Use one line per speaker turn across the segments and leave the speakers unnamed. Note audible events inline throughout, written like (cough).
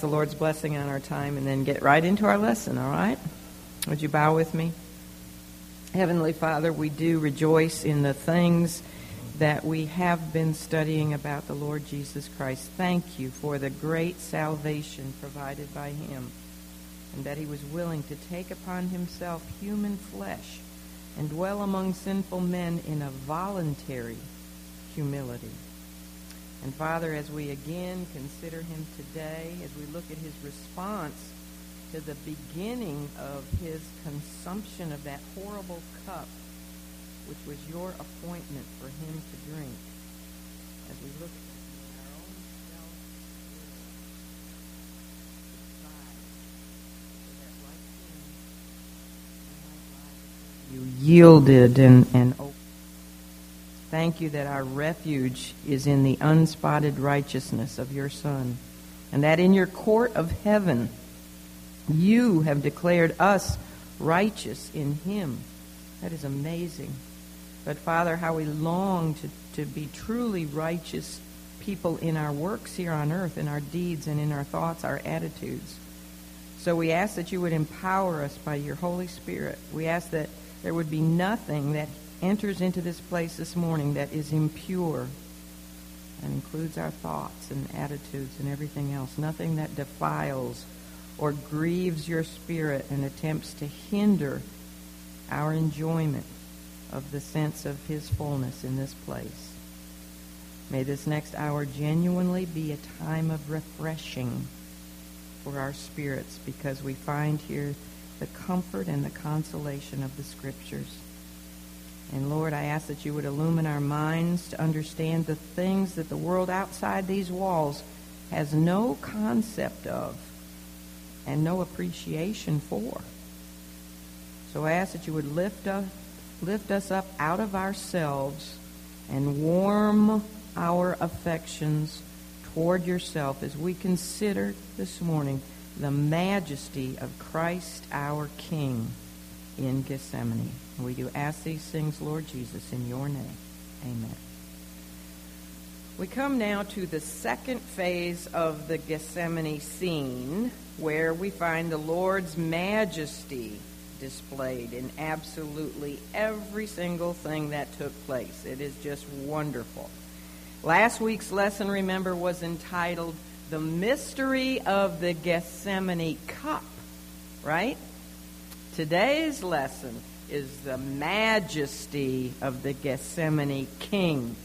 the Lord's blessing on our time and then get right into our lesson, all right? Would you bow with me? Heavenly Father, we do rejoice in the things that we have been studying about the Lord Jesus Christ. Thank you for the great salvation provided by him and that he was willing to take upon himself human flesh and dwell among sinful men in a voluntary humility. And Father, as we again consider him today, as we look at his response to the beginning of his consumption of that horrible cup, which was your appointment for him to drink, as we look you yielded and, and. Thank you that our refuge is in the unspotted righteousness of your Son, and that in your court of heaven you have declared us righteous in him. That is amazing. But Father, how we long to, to be truly righteous people in our works here on earth, in our deeds and in our thoughts, our attitudes. So we ask that you would empower us by your Holy Spirit. We ask that there would be nothing that enters into this place this morning that is impure and includes our thoughts and attitudes and everything else. Nothing that defiles or grieves your spirit and attempts to hinder our enjoyment of the sense of his fullness in this place. May this next hour genuinely be a time of refreshing for our spirits because we find here the comfort and the consolation of the scriptures. And Lord, I ask that you would illumine our minds to understand the things that the world outside these walls has no concept of and no appreciation for. So I ask that you would lift us, lift us up out of ourselves and warm our affections toward yourself as we consider this morning the majesty of Christ our King in Gethsemane. We do ask these things, Lord Jesus, in your name. Amen. We come now to the second phase of the Gethsemane scene, where we find the Lord's majesty displayed in absolutely every single thing that took place. It is just wonderful. Last week's lesson, remember, was entitled The Mystery of the Gethsemane Cup, right? Today's lesson is the majesty of the Gethsemane King.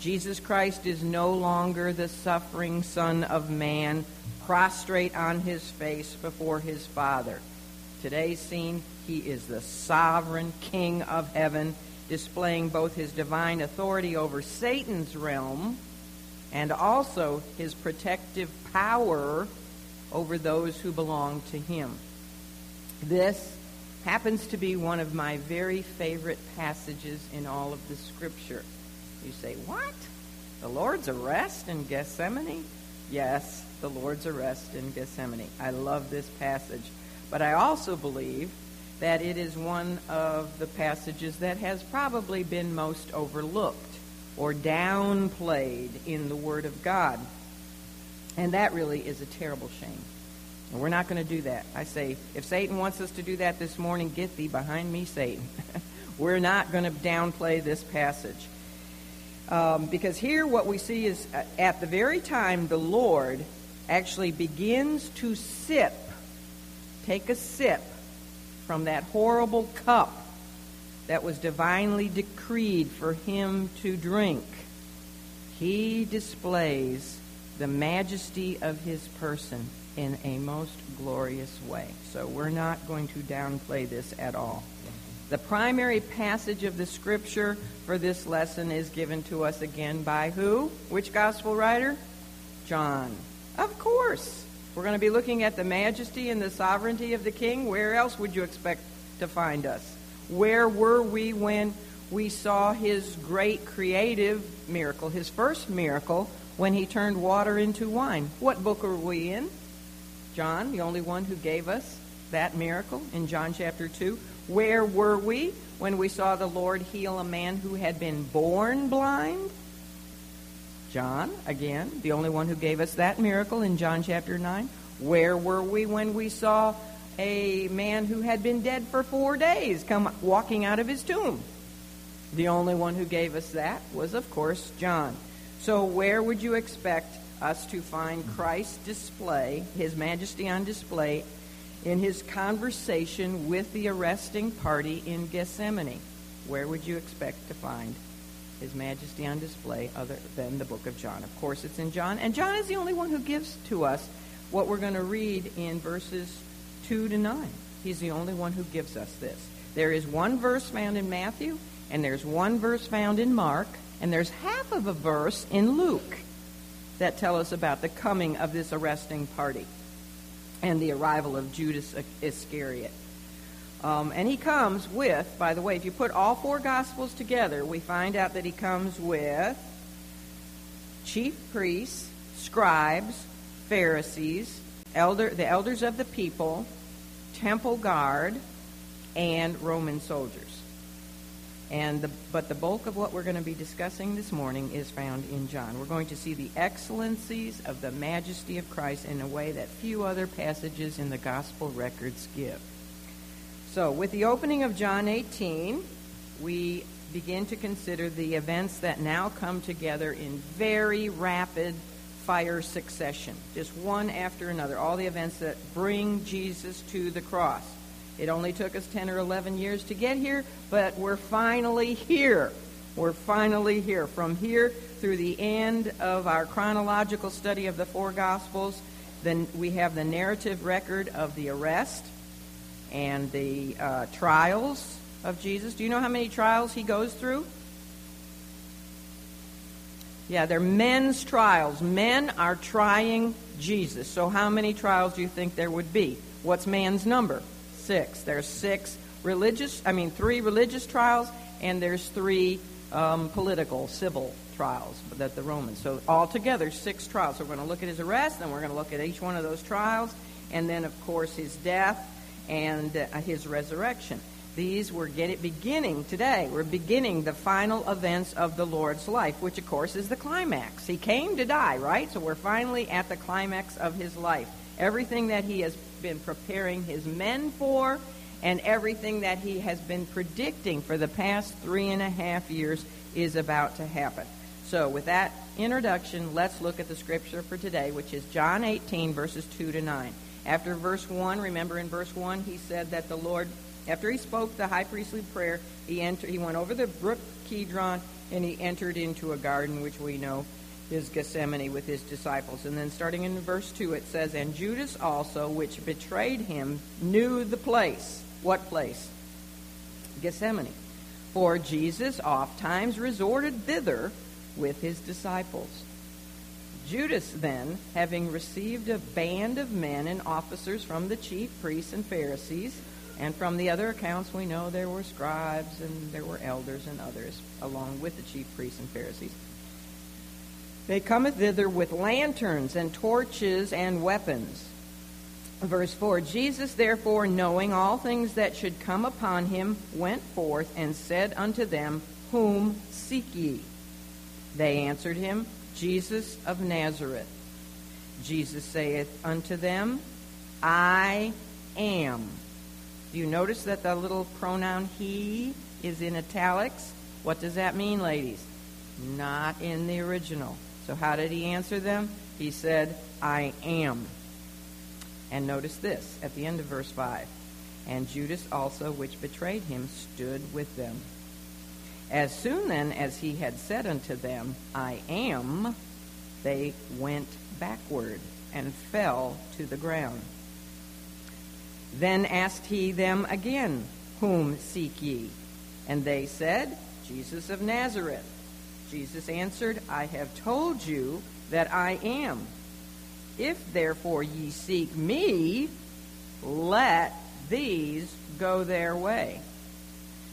Jesus Christ is no longer the suffering Son of Man, prostrate on his face before his Father. Today's scene, he is the sovereign King of heaven, displaying both his divine authority over Satan's realm and also his protective power over those who belong to him. This happens to be one of my very favorite passages in all of the Scripture. You say, What? The Lord's arrest in Gethsemane? Yes, the Lord's arrest in Gethsemane. I love this passage. But I also believe that it is one of the passages that has probably been most overlooked or downplayed in the Word of God. And that really is a terrible shame. And we're not going to do that. I say, if Satan wants us to do that this morning, get thee behind me, Satan. (laughs) we're not going to downplay this passage. Um, because here what we see is uh, at the very time the Lord actually begins to sip, take a sip from that horrible cup that was divinely decreed for him to drink, he displays the majesty of his person in a most glorious way. So we're not going to downplay this at all. The primary passage of the scripture for this lesson is given to us again by who? Which gospel writer? John. Of course. We're going to be looking at the majesty and the sovereignty of the king. Where else would you expect to find us? Where were we when we saw his great creative miracle, his first miracle, when he turned water into wine? What book are we in? John, the only one who gave us that miracle in John chapter 2. Where were we when we saw the Lord heal a man who had been born blind? John, again, the only one who gave us that miracle in John chapter 9. Where were we when we saw a man who had been dead for four days come walking out of his tomb? The only one who gave us that was, of course, John. So, where would you expect us to find Christ display, his majesty on display, in his conversation with the arresting party in Gethsemane? Where would you expect to find his majesty on display other than the book of John? Of course, it's in John. And John is the only one who gives to us what we're going to read in verses 2 to 9. He's the only one who gives us this. There is one verse found in Matthew, and there's one verse found in Mark, and there's half of a verse in Luke that tell us about the coming of this arresting party and the arrival of Judas Iscariot. Um, and he comes with, by the way, if you put all four Gospels together, we find out that he comes with chief priests, scribes, Pharisees, elder, the elders of the people, temple guard, and Roman soldiers. And the, but the bulk of what we're going to be discussing this morning is found in John. We're going to see the excellencies of the majesty of Christ in a way that few other passages in the gospel records give. So, with the opening of John 18, we begin to consider the events that now come together in very rapid fire succession, just one after another, all the events that bring Jesus to the cross. It only took us 10 or 11 years to get here, but we're finally here. We're finally here. From here through the end of our chronological study of the four Gospels, then we have the narrative record of the arrest and the uh, trials of Jesus. Do you know how many trials he goes through? Yeah, they're men's trials. Men are trying Jesus. So, how many trials do you think there would be? What's man's number? Six. There's six religious, I mean, three religious trials, and there's three um, political, civil trials that the Romans. So altogether, six trials. So we're going to look at his arrest, and we're going to look at each one of those trials, and then, of course, his death and uh, his resurrection. These we're get beginning today. We're beginning the final events of the Lord's life, which, of course, is the climax. He came to die, right? So we're finally at the climax of his life. Everything that he has been preparing his men for and everything that he has been predicting for the past three and a half years is about to happen. So, with that introduction, let's look at the scripture for today, which is John 18, verses 2 to 9. After verse 1, remember in verse 1, he said that the Lord, after he spoke the high priestly prayer, he, entered, he went over the brook Kidron and he entered into a garden, which we know is Gethsemane with his disciples. And then starting in verse 2, it says, And Judas also, which betrayed him, knew the place. What place? Gethsemane. For Jesus oft times resorted thither with his disciples. Judas then, having received a band of men and officers from the chief priests and Pharisees, and from the other accounts we know there were scribes and there were elders and others, along with the chief priests and Pharisees, they cometh thither with lanterns and torches and weapons. Verse 4 Jesus, therefore, knowing all things that should come upon him, went forth and said unto them, Whom seek ye? They answered him, Jesus of Nazareth. Jesus saith unto them, I am. Do you notice that the little pronoun he is in italics? What does that mean, ladies? Not in the original. So, how did he answer them? He said, I am. And notice this at the end of verse 5 And Judas also, which betrayed him, stood with them. As soon then as he had said unto them, I am, they went backward and fell to the ground. Then asked he them again, Whom seek ye? And they said, Jesus of Nazareth. Jesus answered, I have told you that I am. If therefore ye seek me, let these go their way,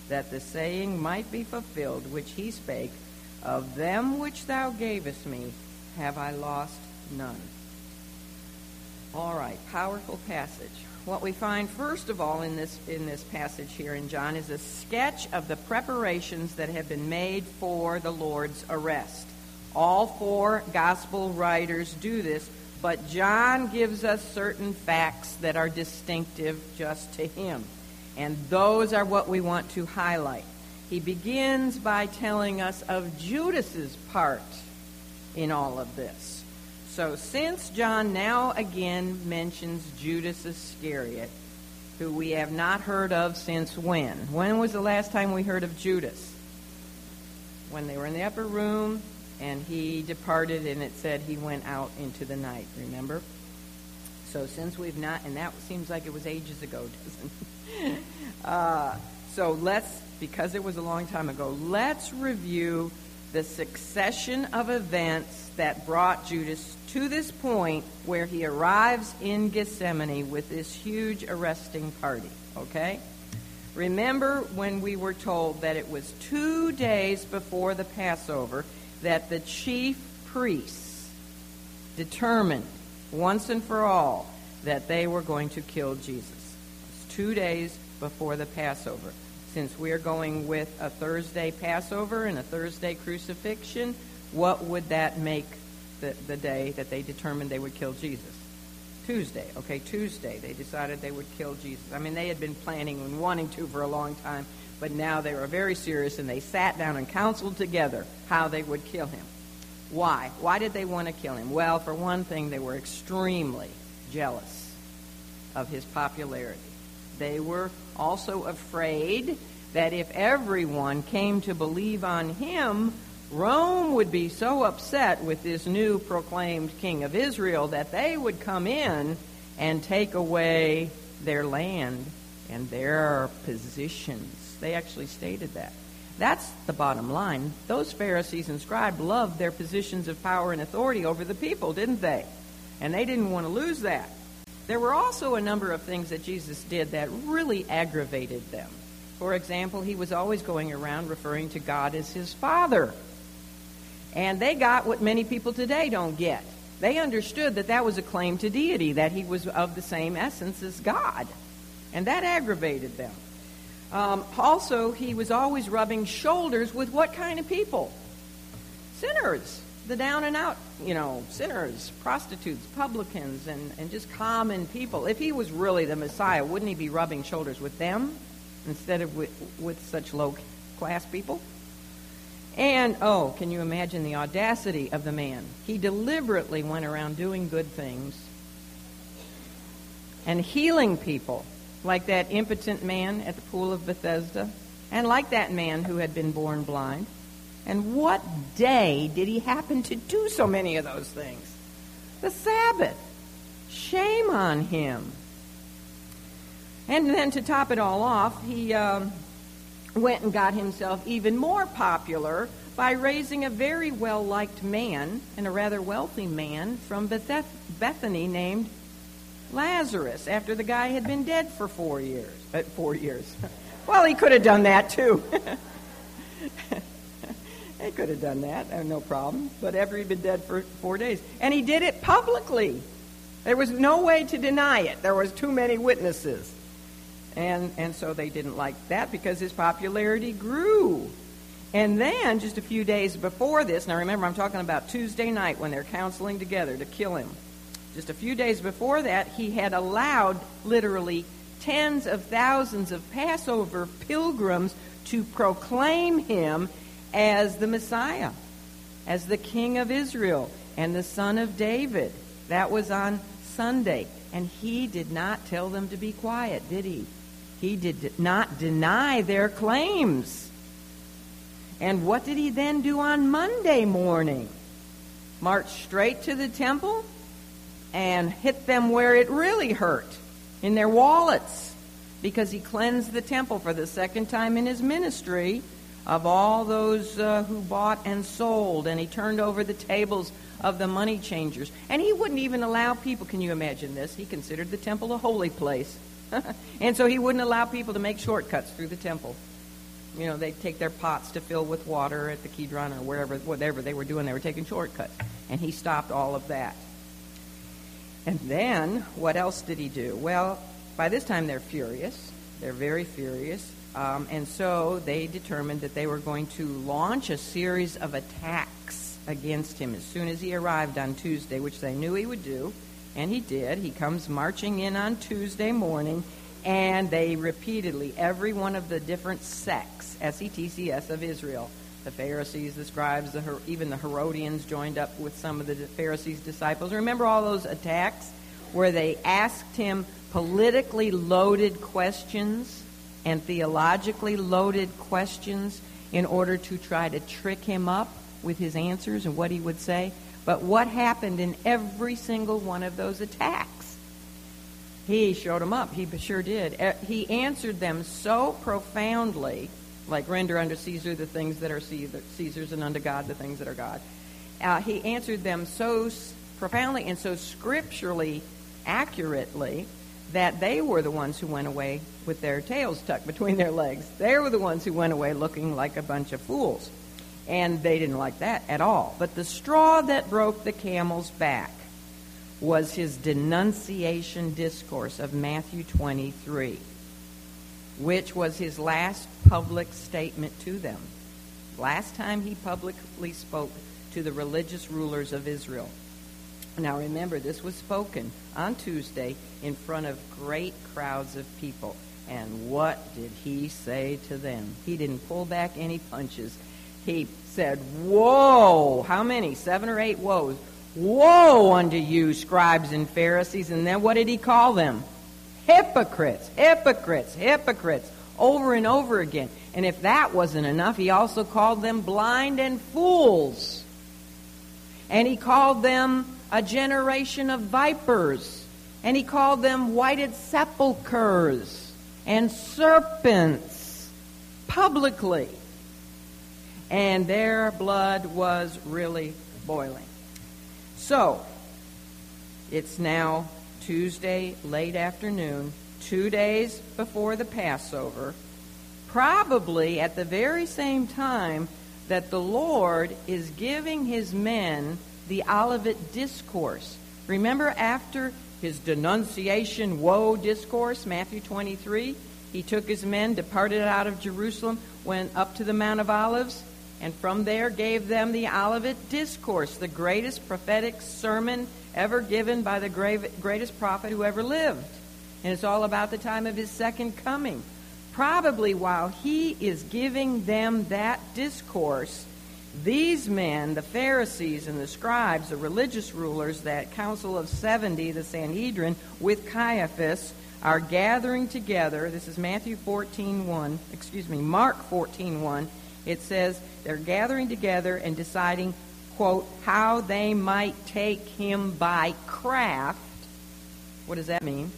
that the saying might be fulfilled which he spake, Of them which thou gavest me have I lost none. All right, powerful passage. What we find first of all in this in this passage here in John is a sketch of the preparations that have been made for the Lord's arrest. All four gospel writers do this but John gives us certain facts that are distinctive just to him. And those are what we want to highlight. He begins by telling us of Judas's part in all of this. So since John now again mentions Judas Iscariot, who we have not heard of since when? When was the last time we heard of Judas? When they were in the upper room and he departed and it said he went out into the night, remember? So since we've not, and that seems like it was ages ago, (laughs) doesn't it? Uh, so let's, because it was a long time ago, let's review the succession of events that brought Judas to this point where he arrives in Gethsemane with this huge arresting party. Okay? Remember when we were told that it was two days before the Passover that the chief priests determined once and for all that they were going to kill Jesus. It's two days before the Passover. Since we're going with a Thursday Passover and a Thursday crucifixion, what would that make the, the day that they determined they would kill Jesus? Tuesday. Okay, Tuesday. They decided they would kill Jesus. I mean, they had been planning and wanting to for a long time, but now they were very serious and they sat down and counseled together how they would kill him. Why? Why did they want to kill him? Well, for one thing, they were extremely jealous of his popularity. They were also afraid that if everyone came to believe on him, Rome would be so upset with this new proclaimed king of Israel that they would come in and take away their land and their positions. They actually stated that. That's the bottom line. Those Pharisees and scribes loved their positions of power and authority over the people, didn't they? And they didn't want to lose that. There were also a number of things that Jesus did that really aggravated them. For example, he was always going around referring to God as his Father. And they got what many people today don't get. They understood that that was a claim to deity, that he was of the same essence as God. And that aggravated them. Um, also, he was always rubbing shoulders with what kind of people? Sinners the down and out, you know, sinners, prostitutes, publicans, and, and just common people. If he was really the Messiah, wouldn't he be rubbing shoulders with them instead of with, with such low class people? And, oh, can you imagine the audacity of the man? He deliberately went around doing good things and healing people, like that impotent man at the pool of Bethesda, and like that man who had been born blind. And what day did he happen to do so many of those things? The Sabbath. Shame on him. And then to top it all off, he um, went and got himself even more popular by raising a very well liked man and a rather wealthy man from Beth- Bethany named Lazarus after the guy had been dead for four years. Uh, four years. (laughs) well, he could have done that too. (laughs) They could have done that, uh, no problem. But after he'd been dead for four days. And he did it publicly. There was no way to deny it. There was too many witnesses. And, and so they didn't like that because his popularity grew. And then, just a few days before this, now remember, I'm talking about Tuesday night when they're counseling together to kill him. Just a few days before that, he had allowed literally tens of thousands of Passover pilgrims to proclaim him as the Messiah, as the King of Israel and the Son of David. That was on Sunday. And he did not tell them to be quiet, did he? He did not deny their claims. And what did he then do on Monday morning? March straight to the temple and hit them where it really hurt, in their wallets, because he cleansed the temple for the second time in his ministry of all those uh, who bought and sold, and he turned over the tables of the money changers. And he wouldn't even allow people, can you imagine this? He considered the temple a holy place. (laughs) and so he wouldn't allow people to make shortcuts through the temple. You know, they'd take their pots to fill with water at the Kidron or wherever, whatever they were doing, they were taking shortcuts. And he stopped all of that. And then, what else did he do? Well, by this time they're furious. They're very furious. Um, and so they determined that they were going to launch a series of attacks against him as soon as he arrived on Tuesday, which they knew he would do, and he did. He comes marching in on Tuesday morning, and they repeatedly, every one of the different sects, S E T C S, of Israel, the Pharisees, the scribes, the, even the Herodians joined up with some of the Pharisees' disciples. Remember all those attacks where they asked him politically loaded questions and theologically loaded questions in order to try to trick him up with his answers and what he would say. But what happened in every single one of those attacks? He showed them up. He sure did. He answered them so profoundly, like render unto Caesar the things that are Caesar's and unto God the things that are God. Uh, he answered them so profoundly and so scripturally accurately that they were the ones who went away with their tails tucked between their legs. They were the ones who went away looking like a bunch of fools. And they didn't like that at all. But the straw that broke the camel's back was his denunciation discourse of Matthew 23, which was his last public statement to them. Last time he publicly spoke to the religious rulers of Israel. Now remember, this was spoken on Tuesday in front of great crowds of people. And what did he say to them? He didn't pull back any punches. He said, Whoa! How many? Seven or eight woes. Woe unto you, scribes and Pharisees. And then what did he call them? Hypocrites, hypocrites, hypocrites, over and over again. And if that wasn't enough, he also called them blind and fools. And he called them a generation of vipers. And he called them whited sepulchres and serpents publicly. And their blood was really boiling. So, it's now Tuesday, late afternoon, two days before the Passover, probably at the very same time that the Lord is giving his men the Olivet Discourse. Remember, after his denunciation woe discourse, Matthew 23, he took his men, departed out of Jerusalem, went up to the Mount of Olives, and from there gave them the Olivet Discourse, the greatest prophetic sermon ever given by the greatest prophet who ever lived. And it's all about the time of his second coming. Probably while he is giving them that discourse, these men, the Pharisees and the scribes, the religious rulers, that council of 70, the Sanhedrin, with Caiaphas, are gathering together. This is Matthew 14:1, excuse me, Mark 14:1. It says they're gathering together and deciding, quote, how they might take him by craft. What does that mean?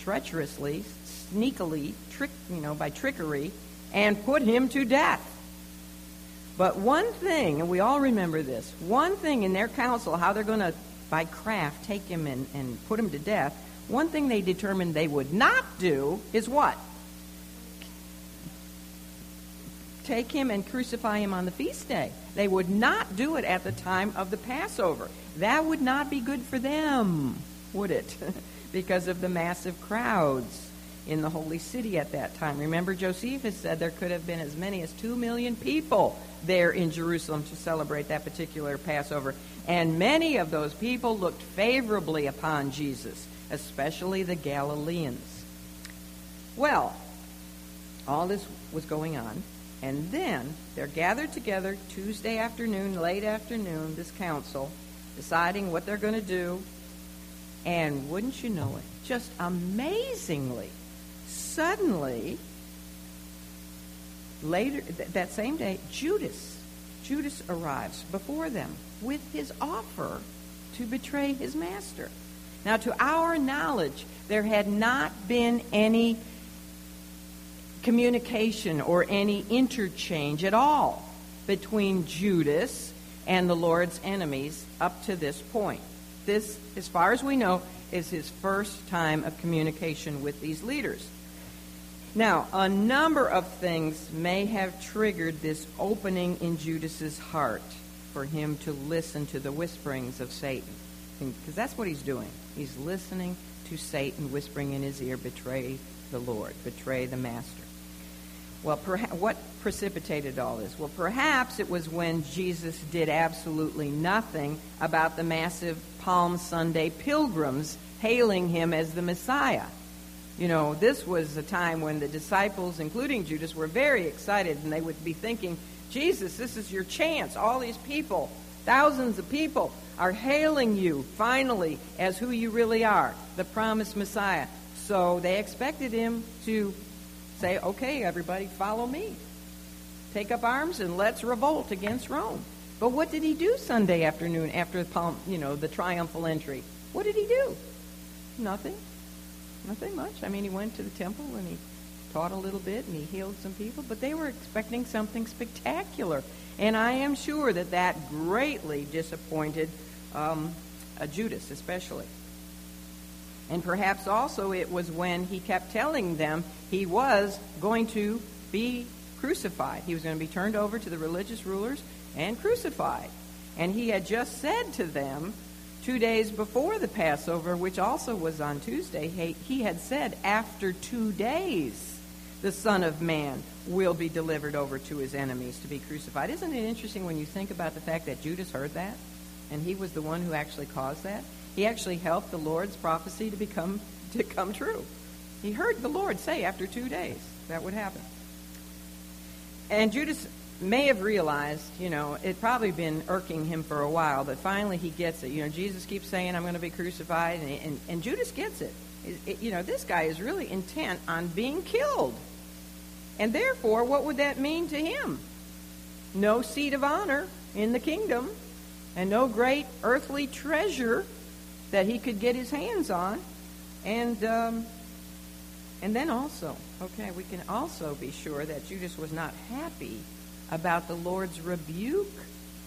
Treacherously, sneakily, trick, you know, by trickery, and put him to death. But one thing, and we all remember this, one thing in their council, how they're going to, by craft, take him and, and put him to death, one thing they determined they would not do is what? Take him and crucify him on the feast day. They would not do it at the time of the Passover. That would not be good for them, would it? (laughs) because of the massive crowds in the holy city at that time. Remember, Josephus said there could have been as many as two million people there in Jerusalem to celebrate that particular Passover. And many of those people looked favorably upon Jesus, especially the Galileans. Well, all this was going on. And then they're gathered together Tuesday afternoon, late afternoon, this council, deciding what they're going to do. And wouldn't you know it, just amazingly, suddenly, later th- that same day, Judas, Judas arrives before them with his offer to betray his master. Now, to our knowledge, there had not been any communication or any interchange at all between Judas and the Lord's enemies up to this point. This, as far as we know, is his first time of communication with these leaders. Now, a number of things may have triggered this opening in Judas's heart for him to listen to the whisperings of Satan. Because that's what he's doing. He's listening to Satan whispering in his ear, betray the Lord, betray the master. Well, what precipitated all this? Well, perhaps it was when Jesus did absolutely nothing about the massive Palm Sunday pilgrims hailing him as the Messiah. You know, this was a time when the disciples, including Judas, were very excited and they would be thinking, Jesus, this is your chance. All these people, thousands of people, are hailing you finally as who you really are, the promised Messiah. So they expected him to say, okay, everybody, follow me. Take up arms and let's revolt against Rome. But what did he do Sunday afternoon after you know, the triumphal entry? What did he do? Nothing. Nothing much. I mean, he went to the temple and he taught a little bit and he healed some people, but they were expecting something spectacular. And I am sure that that greatly disappointed um, uh, Judas, especially. And perhaps also it was when he kept telling them he was going to be crucified. He was going to be turned over to the religious rulers and crucified. And he had just said to them two days before the Passover, which also was on Tuesday, he had said, After two days, the Son of Man will be delivered over to his enemies to be crucified. Isn't it interesting when you think about the fact that Judas heard that? And he was the one who actually caused that? He actually helped the Lord's prophecy to become (laughs) to come true. He heard the Lord say after two days that would happen. And Judas may have realized, you know, it probably been irking him for a while, but finally he gets it. You know, Jesus keeps saying, I'm going to be crucified, and, and, and Judas gets it. It, it. You know, this guy is really intent on being killed. And therefore, what would that mean to him? No seat of honor in the kingdom, and no great earthly treasure that he could get his hands on. And um, and then also, okay, we can also be sure that Judas was not happy about the Lord's rebuke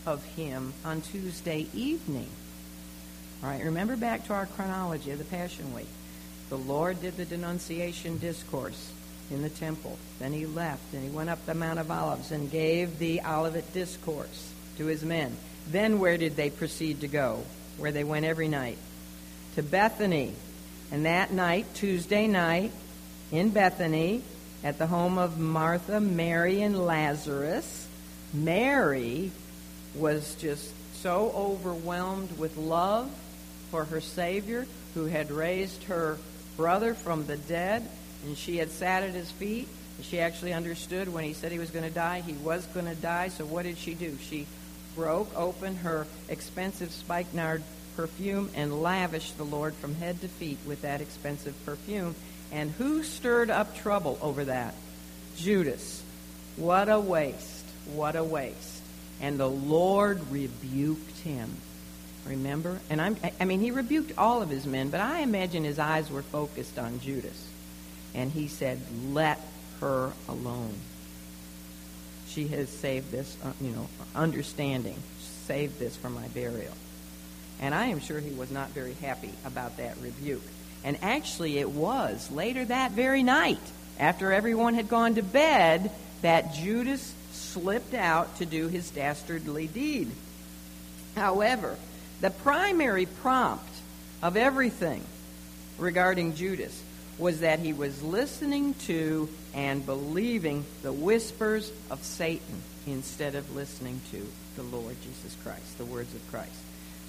of him on Tuesday evening. All right, remember back to our chronology of the Passion Week. The Lord did the denunciation discourse in the temple. Then he left and he went up the Mount of Olives and gave the Olivet discourse to his men. Then where did they proceed to go? Where they went every night? To Bethany. And that night, Tuesday night, in Bethany, at the home of Martha, Mary, and Lazarus. Mary was just so overwhelmed with love for her Savior who had raised her brother from the dead, and she had sat at his feet. And she actually understood when he said he was going to die, he was going to die. So what did she do? She broke open her expensive spikenard perfume and lavished the Lord from head to feet with that expensive perfume. And who stirred up trouble over that? Judas. What a waste. What a waste. And the Lord rebuked him. Remember? And I'm, I mean, he rebuked all of his men, but I imagine his eyes were focused on Judas. And he said, Let her alone. She has saved this, uh, you know, understanding, saved this for my burial. And I am sure he was not very happy about that rebuke. And actually, it was later that very night, after everyone had gone to bed, that Judas slipped out to do his dastardly deed. However, the primary prompt of everything regarding Judas was that he was listening to and believing the whispers of Satan instead of listening to the Lord Jesus Christ, the words of Christ.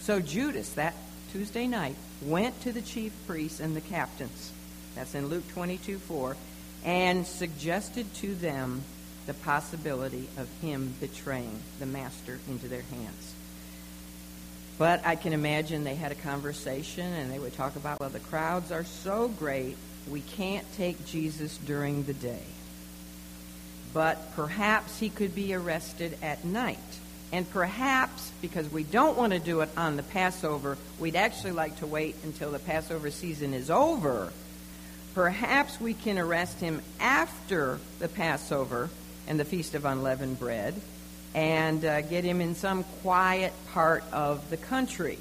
So Judas, that Tuesday night, went to the chief priests and the captains, that's in Luke 22 4, and suggested to them the possibility of him betraying the master into their hands. But I can imagine they had a conversation and they would talk about, well, the crowds are so great, we can't take Jesus during the day. But perhaps he could be arrested at night. And perhaps, because we don't want to do it on the Passover, we'd actually like to wait until the Passover season is over. Perhaps we can arrest him after the Passover and the Feast of Unleavened Bread and uh, get him in some quiet part of the country.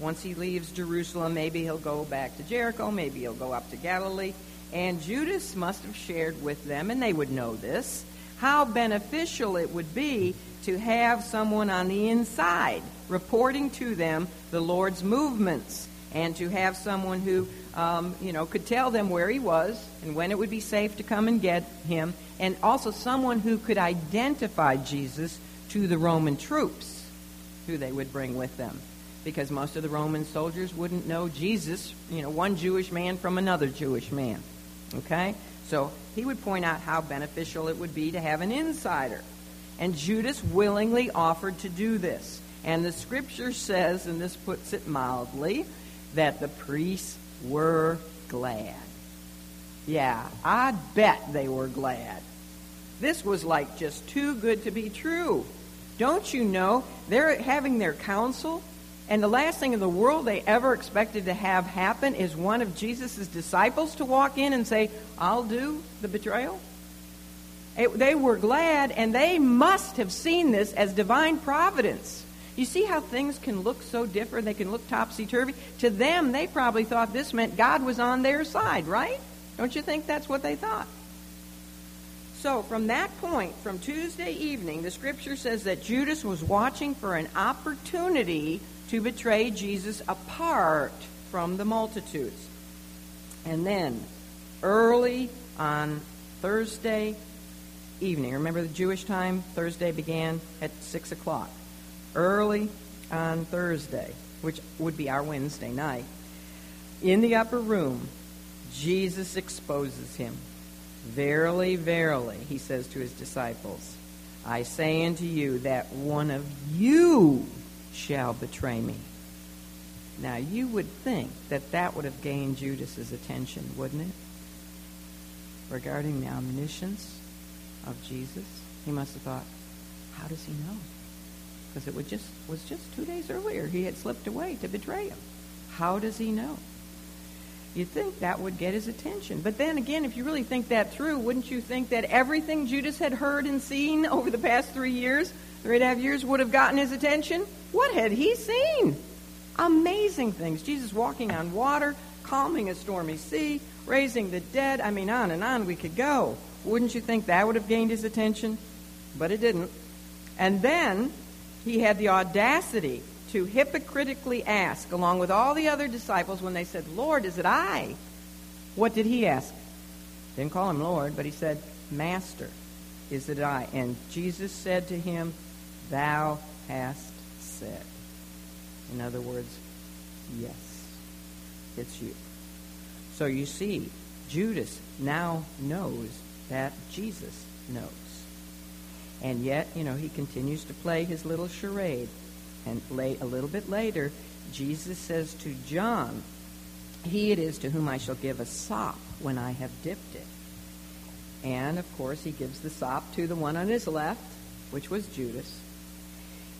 Once he leaves Jerusalem, maybe he'll go back to Jericho, maybe he'll go up to Galilee. And Judas must have shared with them, and they would know this, how beneficial it would be to have someone on the inside reporting to them the Lord's movements and to have someone who, um, you know, could tell them where he was and when it would be safe to come and get him, and also someone who could identify Jesus to the Roman troops who they would bring with them. Because most of the Roman soldiers wouldn't know Jesus, you know, one Jewish man from another Jewish man. Okay? So he would point out how beneficial it would be to have an insider. And Judas willingly offered to do this. And the scripture says, and this puts it mildly, that the priests were glad. Yeah, I bet they were glad. This was like just too good to be true. Don't you know they're having their council, and the last thing in the world they ever expected to have happen is one of Jesus' disciples to walk in and say, I'll do the betrayal? It, they were glad, and they must have seen this as divine providence. You see how things can look so different? They can look topsy turvy. To them, they probably thought this meant God was on their side, right? Don't you think that's what they thought? So, from that point, from Tuesday evening, the scripture says that Judas was watching for an opportunity to betray Jesus apart from the multitudes. And then, early on Thursday evening, remember the Jewish time? Thursday began at 6 o'clock early on Thursday, which would be our Wednesday night, in the upper room, Jesus exposes him. Verily, verily, he says to his disciples, I say unto you that one of you shall betray me. Now, you would think that that would have gained Judas's attention, wouldn't it? Regarding the omniscience of Jesus, he must have thought, how does he know? because it was just, was just two days earlier he had slipped away to betray him. How does he know? You'd think that would get his attention. But then again, if you really think that through, wouldn't you think that everything Judas had heard and seen over the past three years, three and a half years, would have gotten his attention? What had he seen? Amazing things. Jesus walking on water, calming a stormy sea, raising the dead. I mean, on and on we could go. Wouldn't you think that would have gained his attention? But it didn't. And then he had the audacity to hypocritically ask, along with all the other disciples, when they said, Lord, is it I? What did he ask? Didn't call him Lord, but he said, Master, is it I? And Jesus said to him, Thou hast said. In other words, yes, it's you. So you see, Judas now knows that Jesus knows. And yet, you know, he continues to play his little charade. And lay, a little bit later, Jesus says to John, He it is to whom I shall give a sop when I have dipped it. And, of course, he gives the sop to the one on his left, which was Judas.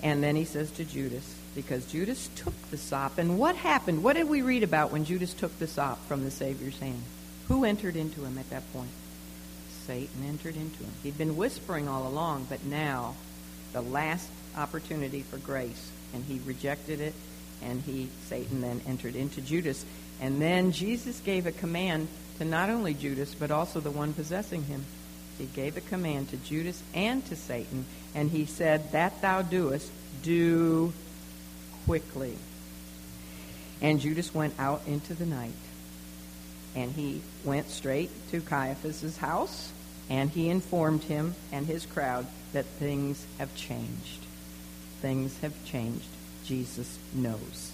And then he says to Judas, because Judas took the sop. And what happened? What did we read about when Judas took the sop from the Savior's hand? Who entered into him at that point? Satan entered into him. He'd been whispering all along, but now the last opportunity for grace, and he rejected it, and he Satan then entered into Judas. And then Jesus gave a command to not only Judas, but also the one possessing him. He gave a command to Judas and to Satan, and he said, That thou doest, do quickly. And Judas went out into the night. And he went straight to Caiaphas's house, and he informed him and his crowd that things have changed. Things have changed. Jesus knows.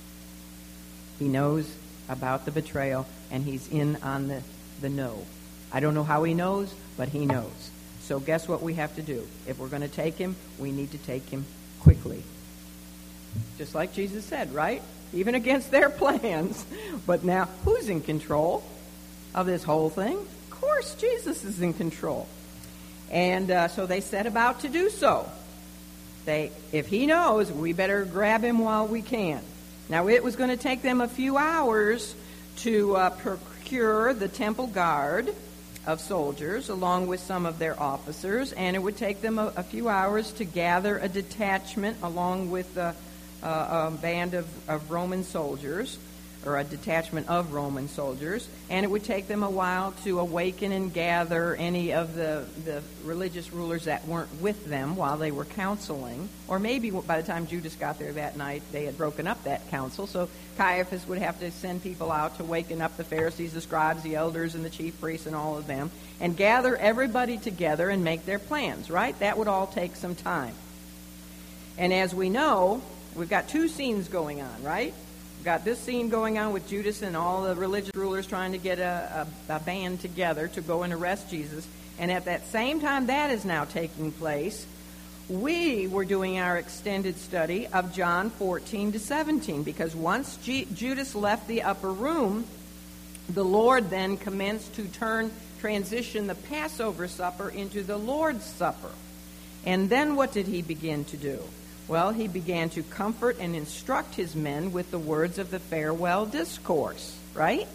He knows about the betrayal, and he's in on the, the know. I don't know how he knows, but he knows. So guess what we have to do? If we're going to take him, we need to take him quickly. Just like Jesus said, right? Even against their (laughs) plans. But now, who's in control of this whole thing? Of course, Jesus is in control. And uh, so they set about to do so. They, if he knows, we better grab him while we can. Now, it was going to take them a few hours to uh, procure the temple guard of soldiers along with some of their officers, and it would take them a, a few hours to gather a detachment along with a, a, a band of, of Roman soldiers or a detachment of Roman soldiers, and it would take them a while to awaken and gather any of the, the religious rulers that weren't with them while they were counseling. Or maybe by the time Judas got there that night, they had broken up that council. So Caiaphas would have to send people out to waken up the Pharisees, the scribes, the elders, and the chief priests, and all of them, and gather everybody together and make their plans, right? That would all take some time. And as we know, we've got two scenes going on, right? Got this scene going on with Judas and all the religious rulers trying to get a, a, a band together to go and arrest Jesus. And at that same time that is now taking place, we were doing our extended study of John 14 to 17 because once G- Judas left the upper room, the Lord then commenced to turn, transition the Passover supper into the Lord's Supper. And then what did he begin to do? Well, he began to comfort and instruct his men with the words of the farewell discourse, right?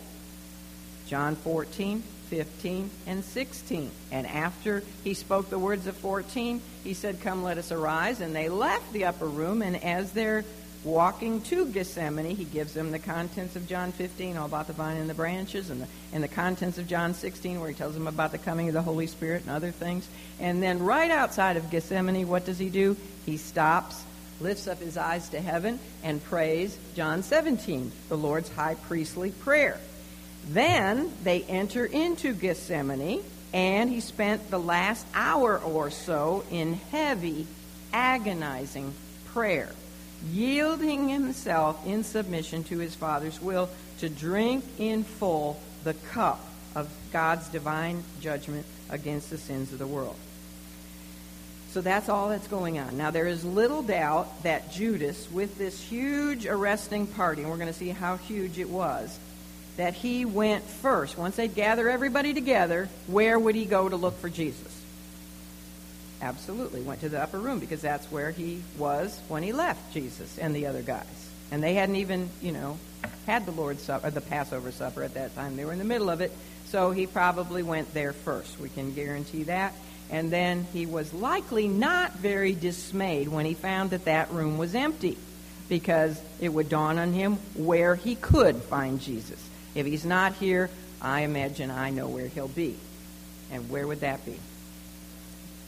John 14, 15, and 16. And after he spoke the words of 14, he said, Come, let us arise. And they left the upper room, and as they're walking to Gethsemane, he gives them the contents of John 15, all about the vine and the branches, and the, and the contents of John 16, where he tells them about the coming of the Holy Spirit and other things. And then right outside of Gethsemane, what does he do? He stops, lifts up his eyes to heaven, and prays John 17, the Lord's high priestly prayer. Then they enter into Gethsemane, and he spent the last hour or so in heavy, agonizing prayer yielding himself in submission to his Father's will to drink in full the cup of God's divine judgment against the sins of the world. So that's all that's going on. Now, there is little doubt that Judas, with this huge arresting party, and we're going to see how huge it was, that he went first. Once they'd gather everybody together, where would he go to look for Jesus? Absolutely. Went to the upper room because that's where he was when he left Jesus and the other guys. And they hadn't even, you know, had the Lord's Supper, the Passover supper at that time. They were in the middle of it. So he probably went there first. We can guarantee that. And then he was likely not very dismayed when he found that that room was empty because it would dawn on him where he could find Jesus. If he's not here, I imagine I know where he'll be. And where would that be?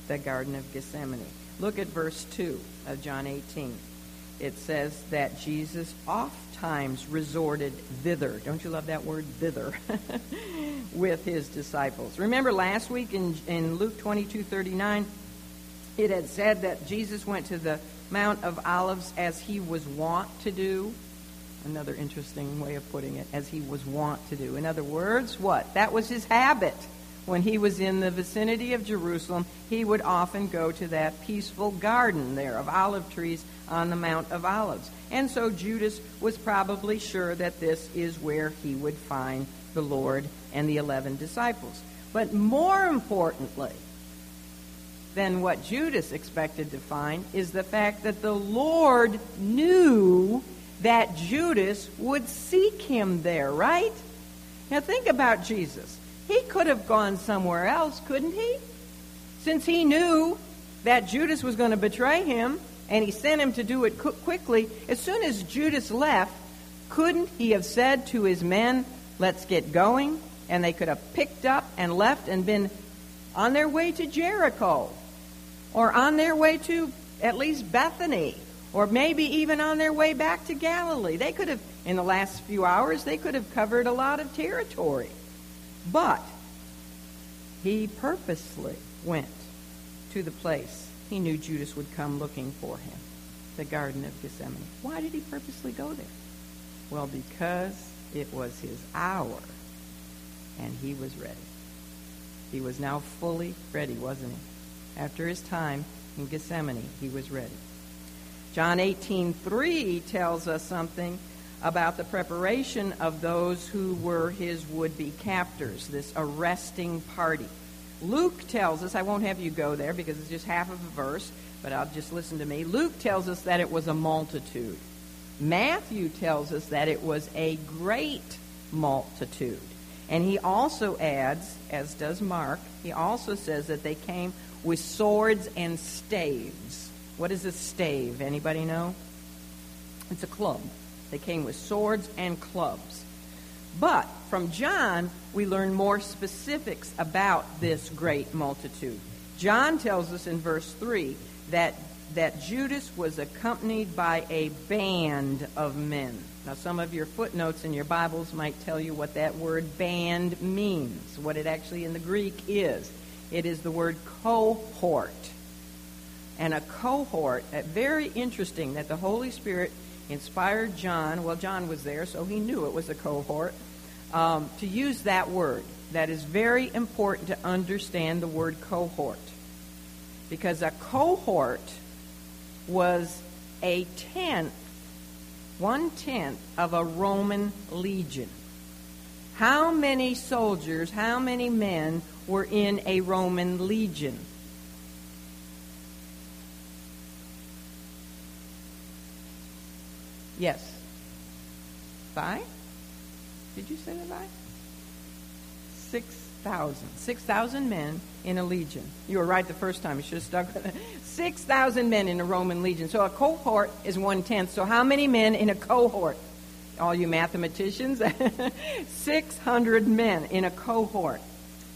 The Garden of Gethsemane. Look at verse 2 of John 18. It says that Jesus oft times resorted thither. Don't you love that word, thither? (laughs) with his disciples. Remember last week in, in Luke 22 39, it had said that Jesus went to the Mount of Olives as he was wont to do. Another interesting way of putting it, as he was wont to do. In other words, what? That was his habit when he was in the vicinity of Jerusalem, he would often go to that peaceful garden there of olive trees on the Mount of Olives. And so Judas was probably sure that this is where he would find the Lord and the eleven disciples. But more importantly than what Judas expected to find is the fact that the Lord knew that Judas would seek him there, right? Now think about Jesus. He could have gone somewhere else, couldn't he? Since he knew that Judas was going to betray him and he sent him to do it quickly, as soon as Judas left, couldn't he have said to his men, Let's get going? And they could have picked up and left and been on their way to Jericho or on their way to at least Bethany or maybe even on their way back to Galilee. They could have, in the last few hours, they could have covered a lot of territory. But he purposely went to the place he knew Judas would come looking for him, the Garden of Gethsemane. Why did he purposely go there? Well, because it was his hour and he was ready. He was now fully ready, wasn't he? After his time in Gethsemane, he was ready. John 18:3 tells us something about the preparation of those who were his would be captors, this arresting party. Luke tells us, I won't have you go there because it's just half of a verse, but I'll just listen to me. Luke tells us that it was a multitude. Matthew tells us that it was a great multitude. And he also adds, as does Mark, he also says that they came with swords and staves. What is a stave? Anybody know? It's a club They came with swords and clubs. But from John, we learn more specifics about this great multitude. John tells us in verse 3 that, that Judas was accompanied by a band of men. Now, some of your footnotes in your Bibles might tell you what that word band means, what it actually in the Greek is. It is the word cohort. And a cohort, very interesting that the Holy Spirit inspired John, well, John was there, so he knew it was a cohort, um, to use that word. That is very important to understand the word cohort. Because a cohort was a tenth, one tenth of a Roman legion. How many soldiers, how many men were in a Roman legion? Yes. Five? Did you say that thousand. Six thousand men in a legion. You were right the first time. You should have stuck with it. Six thousand men in a Roman legion. So a cohort is one tenth. So how many men in a cohort? All you mathematicians? (laughs) 600 men in a cohort.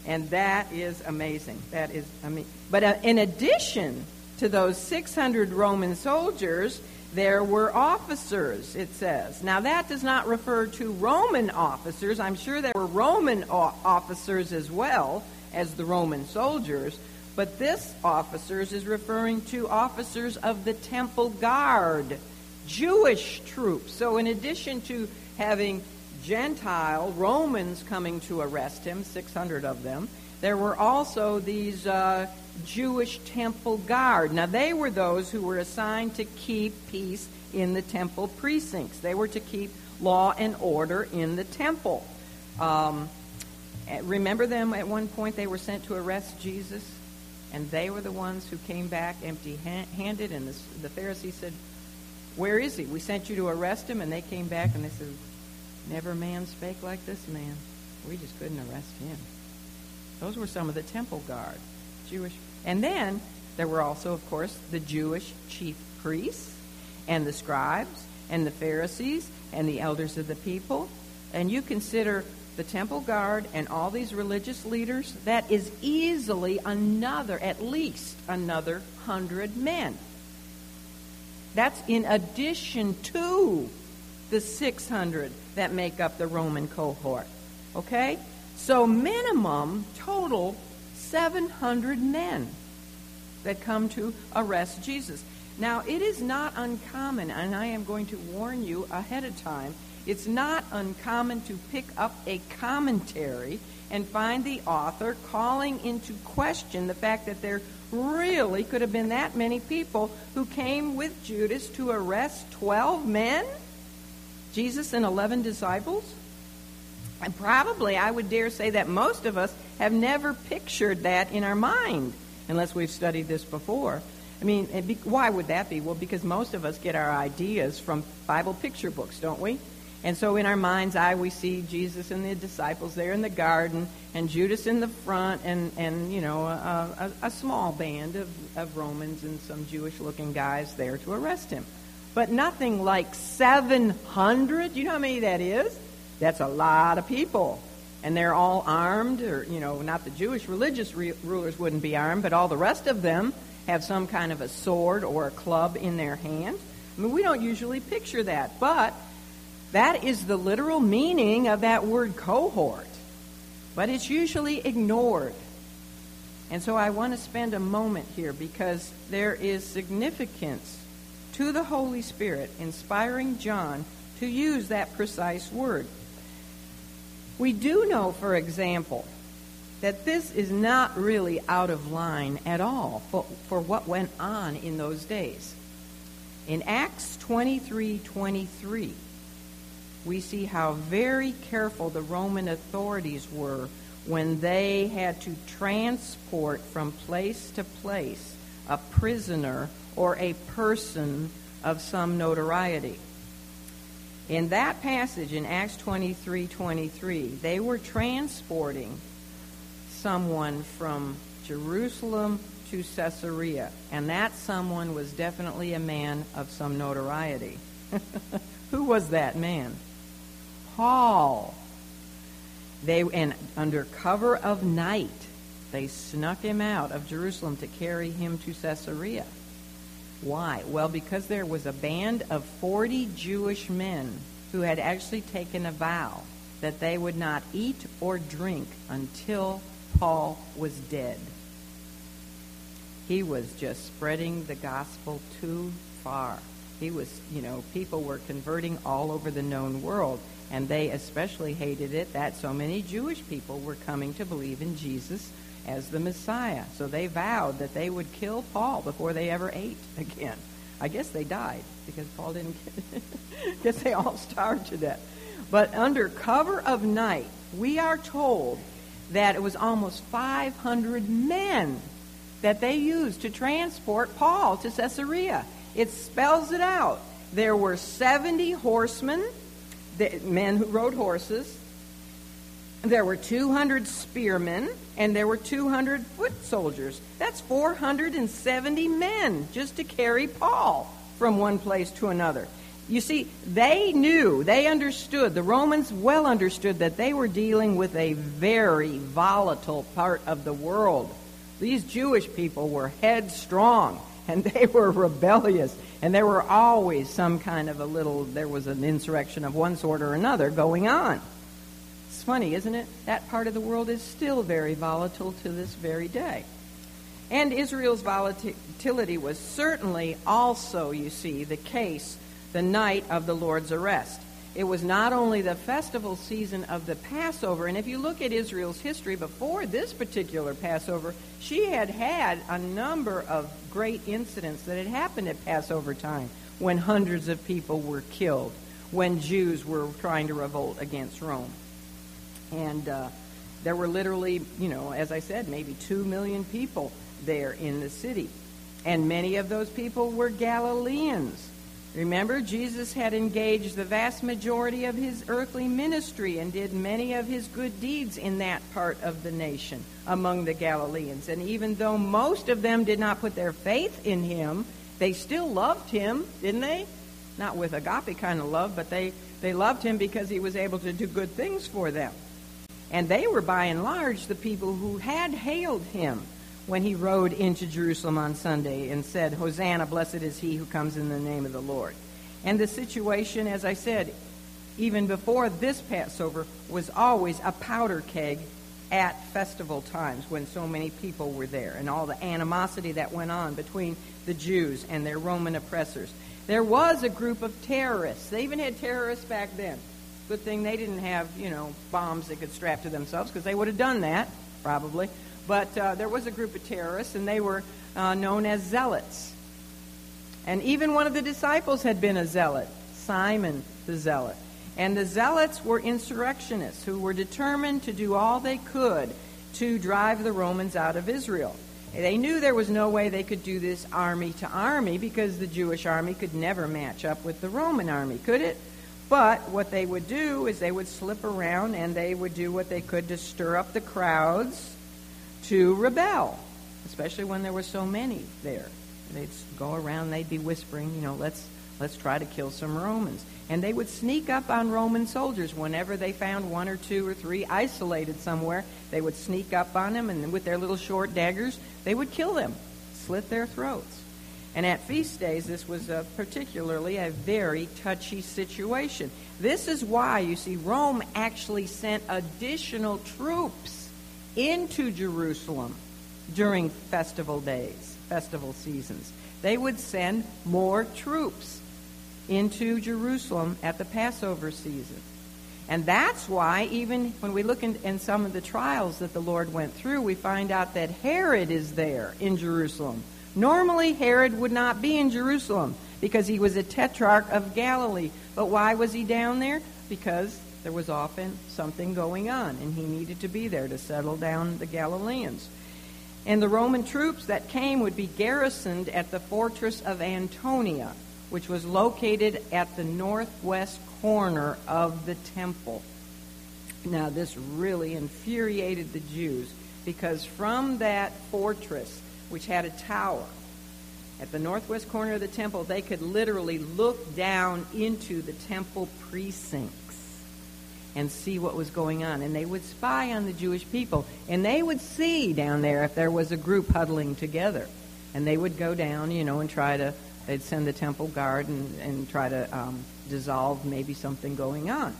And that is amazing. That is amazing. But uh, in addition to those 600 Roman soldiers, there were officers, it says. Now, that does not refer to Roman officers. I'm sure there were Roman officers as well as the Roman soldiers, but this officers is referring to officers of the temple guard, Jewish troops. So, in addition to having Gentile Romans coming to arrest him, 600 of them, there were also these uh, Jewish temple guard. Now, they were those who were assigned to keep peace in the temple precincts. They were to keep law and order in the temple. Um, eh, remember them at one point? They were sent to arrest Jesus, and they were the ones who came back empty handed. And the, the Pharisees said, Where is he? We sent you to arrest him. And they came back and they said, Never man spake like this man. We just couldn't arrest him. Those were some of the temple guard. Jewish. And then there were also, of course, the Jewish chief priests and the scribes and the Pharisees and the elders of the people. And you consider the temple guard and all these religious leaders, that is easily another, at least another hundred men. That's in addition to the 600 that make up the Roman cohort. Okay? So, minimum total 700 men that come to arrest Jesus. Now, it is not uncommon, and I am going to warn you ahead of time, it's not uncommon to pick up a commentary and find the author calling into question the fact that there really could have been that many people who came with Judas to arrest 12 men, Jesus and 11 disciples. And probably, I would dare say that most of us have never pictured that in our mind unless we've studied this before. I mean, eh, be, why would that be? Well, because most of us get our ideas from Bible picture books, don't we? And so in our mind's eye, we see Jesus and the disciples there in the garden, and Judas in the front, and, and you know, a, a, a small band of, of Romans and some Jewish looking guys there to arrest him. But nothing like 700. You know how many that is? That's a lot of people. And they're all armed, or, you know, not the Jewish religious re- rulers wouldn't be armed, but all the rest of them have some kind of a sword or a club in their hand. I mean, we don't usually picture that, but that is the literal meaning of that word cohort. But it's usually ignored. And so I want to spend a moment here because there is significance to the Holy Spirit inspiring John to use that precise word. We do know, for example, that this is not really out of line at all for, for what went on in those days. In Acts 23:23, we see how very careful the Roman authorities were when they had to transport from place to place a prisoner or a person of some notoriety. In that passage in Acts 23 23, they were transporting someone from Jerusalem to Caesarea, and that someone was definitely a man of some notoriety. (laughs) Who was that man? Paul. They and under cover of night, they snuck him out of Jerusalem to carry him to Caesarea. Why? Well, because there was a band of 40 Jewish men who had actually taken a vow that they would not eat or drink until Paul was dead. He was just spreading the gospel too far. He was, you know, people were converting all over the known world, and they especially hated it that so many Jewish people were coming to believe in Jesus as the Messiah. So they vowed that they would kill Paul before they ever ate (laughs) again. I guess they died because Paul didn't get (laughs) guess they all starved to death. But under cover of night, we are told that it was almost 500 men that they used to transport Paul to Caesarea. It spells it out. There were 70 horsemen, men who rode horses. There were 200 spearmen, and there were 200 foot soldiers. That's 470 men just to carry Paul from one place to another. You see, they knew, they understood, the Romans well understood that they were dealing with a very volatile part of the world. These Jewish people were headstrong (laughs) and they were rebellious and there were always some kind of a little there was an insurrection of one sort or another going on it's funny isn't it? That part of the world is still very volatile to this very day. And israel's volatility was certainly also you see the case the night of the lord's arrest. It was not only the festival season of the Passover, and if you look at Israel's history before this particular Passover, she had had a number of great incidents that had happened at Passover time when hundreds of people were killed, when Jews were trying to revolt against Rome. And uh, there were literally, you know, as I said, maybe two million people there in the city. And many of those people were Galileans. Remember, Jesus had engaged the vast majority of his earthly ministry and did many of his good deeds in that part of the nation among the Galileans. And even though most of them did not put their faith in him, they still loved him, didn't they? Not with agape kind of love, but they, they loved him because he was able to do good things for them. And they were by and large the people who had hailed him when he rode into Jerusalem on Sunday and said, Hosanna, blessed is he who comes in the name of the Lord. And the situation, as I said, even before this Passover, was always a powder keg at festival times when so many people were there and all the animosity that went on between the Jews and their Roman oppressors. There was a group of terrorists. They even had terrorists back then. Good thing they didn't have, you know, bombs they could strap to themselves because they would have done that, probably. But uh, there was a group of terrorists, and they were uh, known as zealots. And even one of the disciples had been a zealot, Simon the zealot. And the zealots were insurrectionists who were determined to do all they could to drive the Romans out of Israel. They knew there was no way they could do this army to army because the Jewish army could never match up with the Roman army, could it? But what they would do is they would slip around and they would do what they could to stir up the crowds to rebel, especially when there were so many there. They'd go around, they'd be whispering, you know, let's let's try to kill some Romans. And they would sneak up on Roman soldiers whenever they found one or two or three isolated somewhere. They would sneak up on them, and with their little short daggers, they would kill them, slit their throats. And at feast days, this was a particularly a very touchy situation. This is why, you see, Rome actually sent additional troops into Jerusalem during festival days, festival seasons. They would send more troops into Jerusalem at the Passover season. And that's why, even when we look in, in, some of the trials that the Lord went through, we find out that Herod is there in Jerusalem. Normally, Herod would not be in Jerusalem because he was a tetrarch of Galilee. But why was he down there? Because there was often something going on, and he needed to be there to settle down the Galileans. And the Roman troops that came would be garrisoned at the fortress of Antonia, which was located at the northwest corner of the temple. Now, this really infuriated the Jews because from that fortress, which had a tower, at the northwest corner of the temple, they could literally look down into the temple precincts and see what was going on. And they would spy on the Jewish people. And they would see down there if there was a group huddling together. And they would go down, you know, and try to, they'd send the temple guard and, and try to um, dissolve maybe something going on.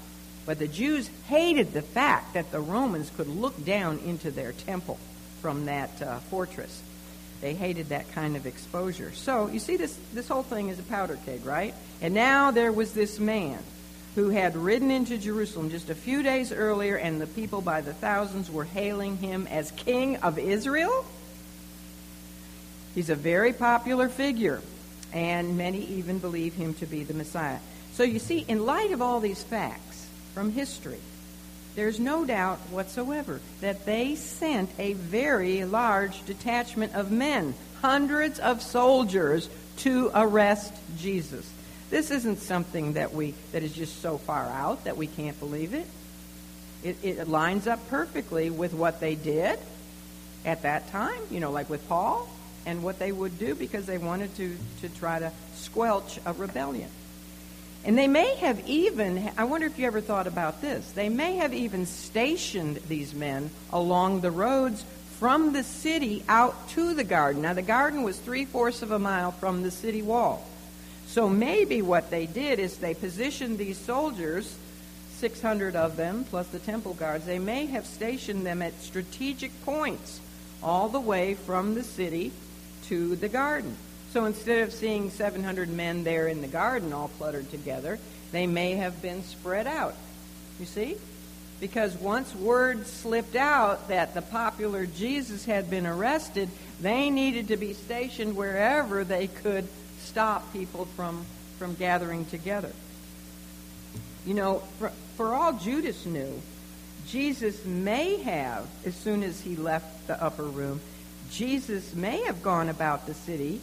But the Jews hated the fact that the Romans could look down into their temple from that uh, fortress. They hated that kind of exposure. So you see, this this whole thing is a powder keg, right? And now there was this man who had ridden into Jerusalem just a few days earlier, and the people by the thousands were hailing him as King of Israel. He's a very popular figure, and many even believe him to be the Messiah. So you see, in light of all these facts from history, there's no doubt whatsoever that they sent a very large detachment of men, hundreds of soldiers, to arrest Jesus. This isn't something that we that is just so far out that we can't believe it. It, it lines up perfectly with what they did at that time, you know, like with Paul, and what they would do because they wanted to, to try to squelch a rebellion. And they may have even, I wonder if you ever thought about this, they may have even stationed these men along the roads from the city out to the garden. Now, the garden was three fourths of a mile from the city wall. So maybe what they did is they positioned these soldiers, 600 of them, plus the temple guards, they may have stationed them at strategic points all the way from the city to the garden. So instead of seeing 700 men there in the garden all cluttered together, they may have been spread out. You see? Because once word slipped out that the popular Jesus had been arrested, they needed to be stationed wherever they could stop people from, from gathering together. You know, for, for all Judas knew, Jesus may have, as soon as he left the upper room, Jesus may have gone about the city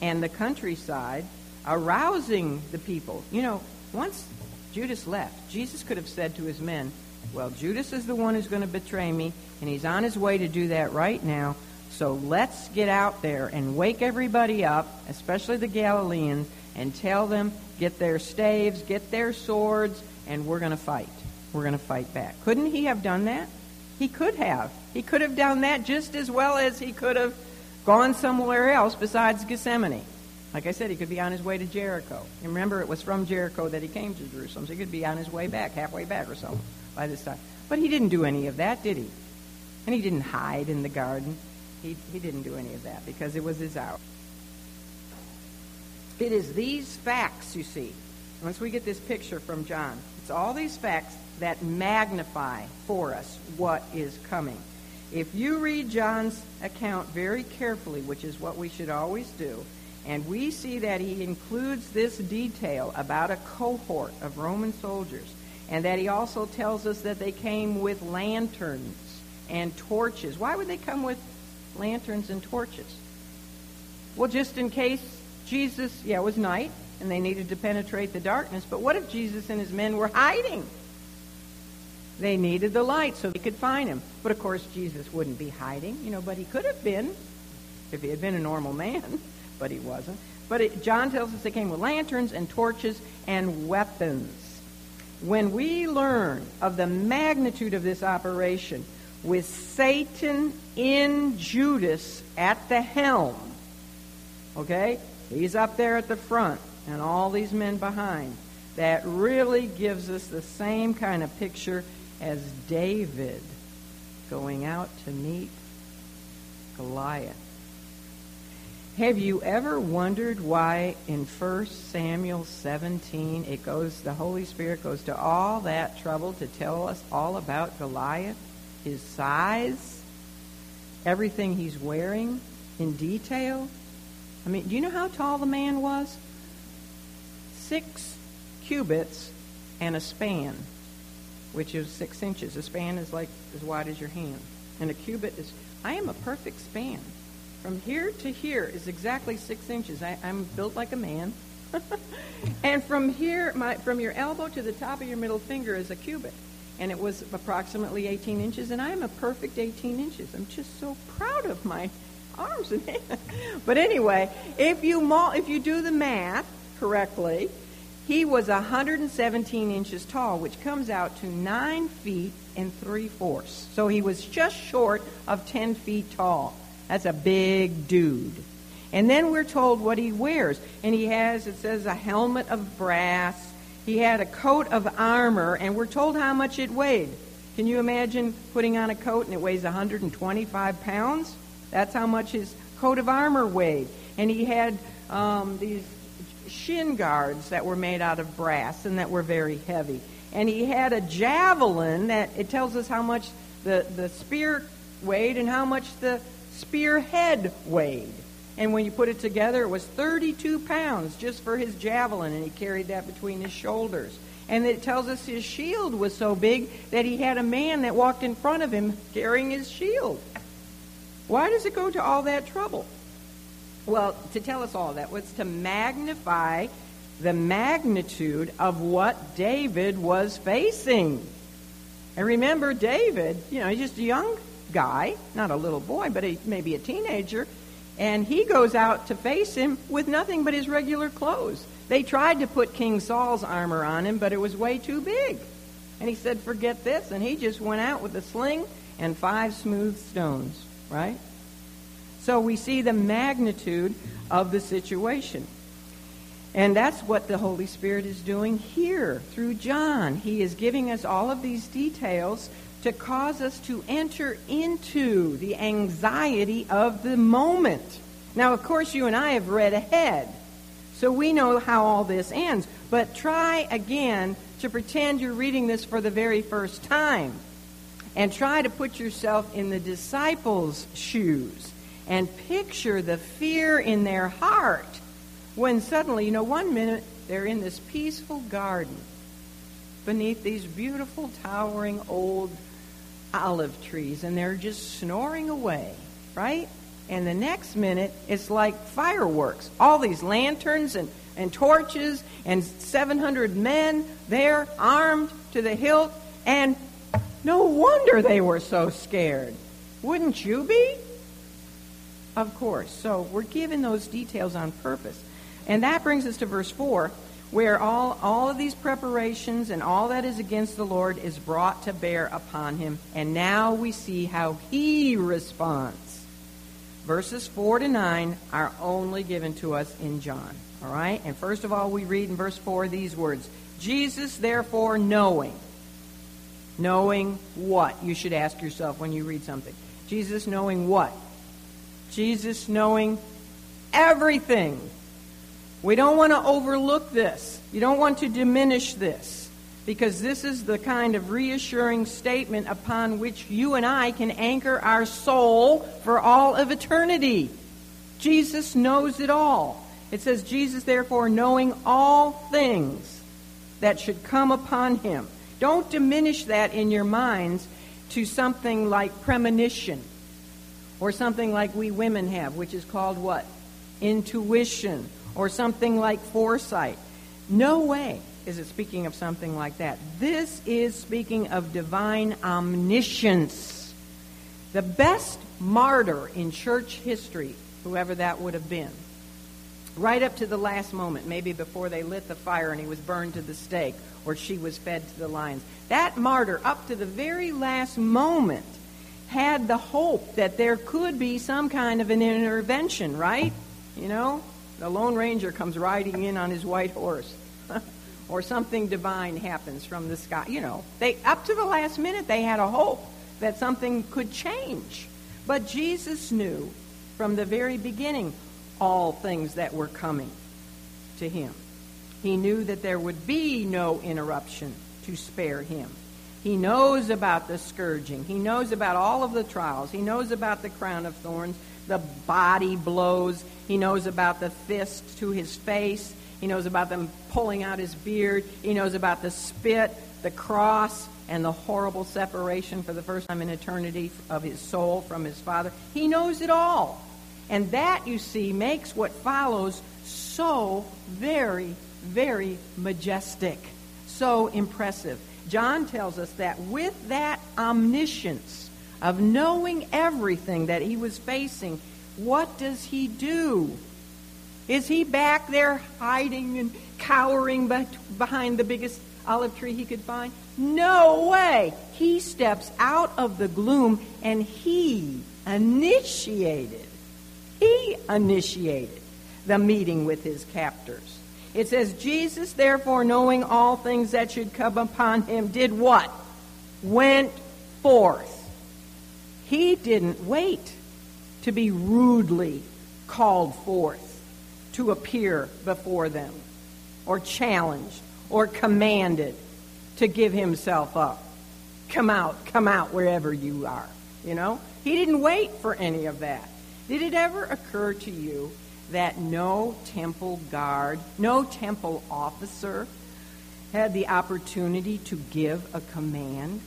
and the countryside arousing the people. You know, once Judas left, Jesus could have said to his men, Well, Judas is the one who's going to betray me, and he's on his way to do that right now. So let's get out there and wake everybody up, especially the Galileans, and tell them, get their staves, get their swords, and we're going to fight. We're going to fight back. Couldn't he have done that? He could have. He could have done that just as well as he could have gone somewhere else besides Gethsemane. Like I said, he could be on his way to Jericho. And remember, it was from Jericho that he came to Jerusalem, so he could be on his way back, halfway back or so by this time. But he didn't do any of that, did he? And he didn't hide in the garden. He, he didn't do any of that because it was his hour. It is these facts, you see, once we get this picture from John, it's all these facts that magnify for us what is coming. If you read John's account very carefully, which is what we should always do, and we see that he includes this detail about a cohort of Roman soldiers, and that he also tells us that they came with lanterns and torches. Why would they come with lanterns and torches. Well, just in case Jesus, yeah, it was night and they needed to penetrate the darkness, but what if Jesus and his men were hiding? They needed the light so they could find him. But of course, Jesus wouldn't be hiding, you know, but he could have been if he had been a normal man, (laughs) but he wasn't. But it, John tells us they came with lanterns and torches and weapons. When we learn of the magnitude of this operation, with Satan in Judas at the helm. Okay? He's up there at the front and all these men behind. That really gives us the same kind of picture as David going out to meet Goliath. Have you ever wondered why in 1 Samuel 17 it goes the Holy Spirit goes to all that trouble to tell us all about Goliath? his size, everything he's wearing in detail. I mean, do you know how tall the man was? Six cubits and a span, which is six inches. A span is like as wide as your hand. And a cubit is, I am a perfect span. From here to here is exactly six inches. I, am built like a man. (laughs) and from here, my, from your elbow to the top of your middle finger is a cubit and it was approximately 18 inches, and I am a perfect 18 inches. I'm just so proud of my arms and (laughs) hands. But anyway, if you if you do the math correctly, he was 117 inches tall, which comes out to 9 feet and 3 fourths. So he was just short of 10 feet tall. That's a big dude. And then we're told what he wears. And he has, it says, a helmet of brass. He had a coat of armor, and we're told how much it weighed. Can you imagine putting on a coat and it weighs 125 pounds? That's how much his coat of armor weighed. And he had um, these shin guards that were made out of brass and that were very heavy. And he had a javelin that it tells us how much the, the spear weighed and how much the spearhead weighed. And when you put it together, it was 32 pounds just for his javelin, and he carried that between his shoulders. And it tells us his shield was so big that he had a man that walked in front of him carrying his shield. Why does it go to all that trouble? Well, to tell us all that was to magnify the magnitude of what David was facing. And remember, David, you know, he's just a young guy, not a little boy, but a, maybe a teenager, and he goes out to face him with nothing but his regular clothes. They tried to put King Saul's armor on him, but it was way too big. And he said, Forget this. And he just went out with a sling and five smooth stones, right? So we see the magnitude of the situation. And that's what the Holy Spirit is doing here through John. He is giving us all of these details to cause us to enter into the anxiety of the moment. Now, of course, you and I have read ahead, so we know how all this ends. But try again to pretend you're reading this for the very first time. And try to put yourself in the disciples' shoes and picture the fear in their heart when suddenly, you know, one minute they're in this peaceful garden beneath these beautiful, towering old olive trees and they're just snoring away, right? And the next minute, it's like fireworks. All these lanterns and, and torches and 700 men there armed to the hilt. And no wonder they were so scared. Wouldn't you be? Of course. So we're given those details on purpose. And that brings us to verse 4 where all, all of these preparations and all that is against the Lord is brought to bear upon him. And now we see how he responds. Verses 4 to 9 are only given to us in John. All right? And first of all, we read in verse 4 these words Jesus, therefore, knowing. Knowing what? You should ask yourself when you read something. Jesus knowing what? Jesus knowing everything we don't want to overlook this. You don't want to diminish this because this is the kind of reassuring statement upon which you and I can anchor our soul for all of eternity. Jesus knows it all. It says, Jesus, therefore, knowing all things that should come upon him. Don't diminish that in your minds to something like premonition or something like we women have, which is called what? Intuition or something like foresight. No way is it speaking of something like that. This is speaking of divine omniscience. The best martyr in church history, whoever that would have been, right up to the last moment, maybe before they lit the fire and he was burned to the stake or she was fed to the lions. That martyr, up to the very last moment, had the hope that there could be some kind of an intervention, right? You know, the Lone Ranger comes riding in on his white horse. (laughs) or something divine happens from the sky. You know, they up to the last minute they had a hope that something could change. But Jesus knew from the very beginning all things that were coming to him. He knew that there would be no interruption to spare him. He knows about the scourging. He knows about all of the trials. He knows about the crown of thorns the body blows. He knows about the fist to his face. He knows about them pulling out his beard. He knows about the spit, the cross, and the horrible separation for the first time in eternity of his soul from his Father. He knows it all. And that, you see, makes what follows so very, very majestic, so impressive. John tells us that with that omniscience, of knowing everything that he was facing, what does he do? Is he back there hiding and cowering behind the biggest olive tree he could find? No way. He steps out of the gloom and he initiated, he initiated the meeting with his captors. It says, Jesus, therefore, knowing all things that should come upon him, did what? Went forth. He didn't wait to be rudely called forth to appear before them, or challenged, or commanded to give himself up. Come out, come out wherever you are. You know? He didn't wait for any of that. Did it ever occur to you that no temple guard, no temple officer had the opportunity to give a command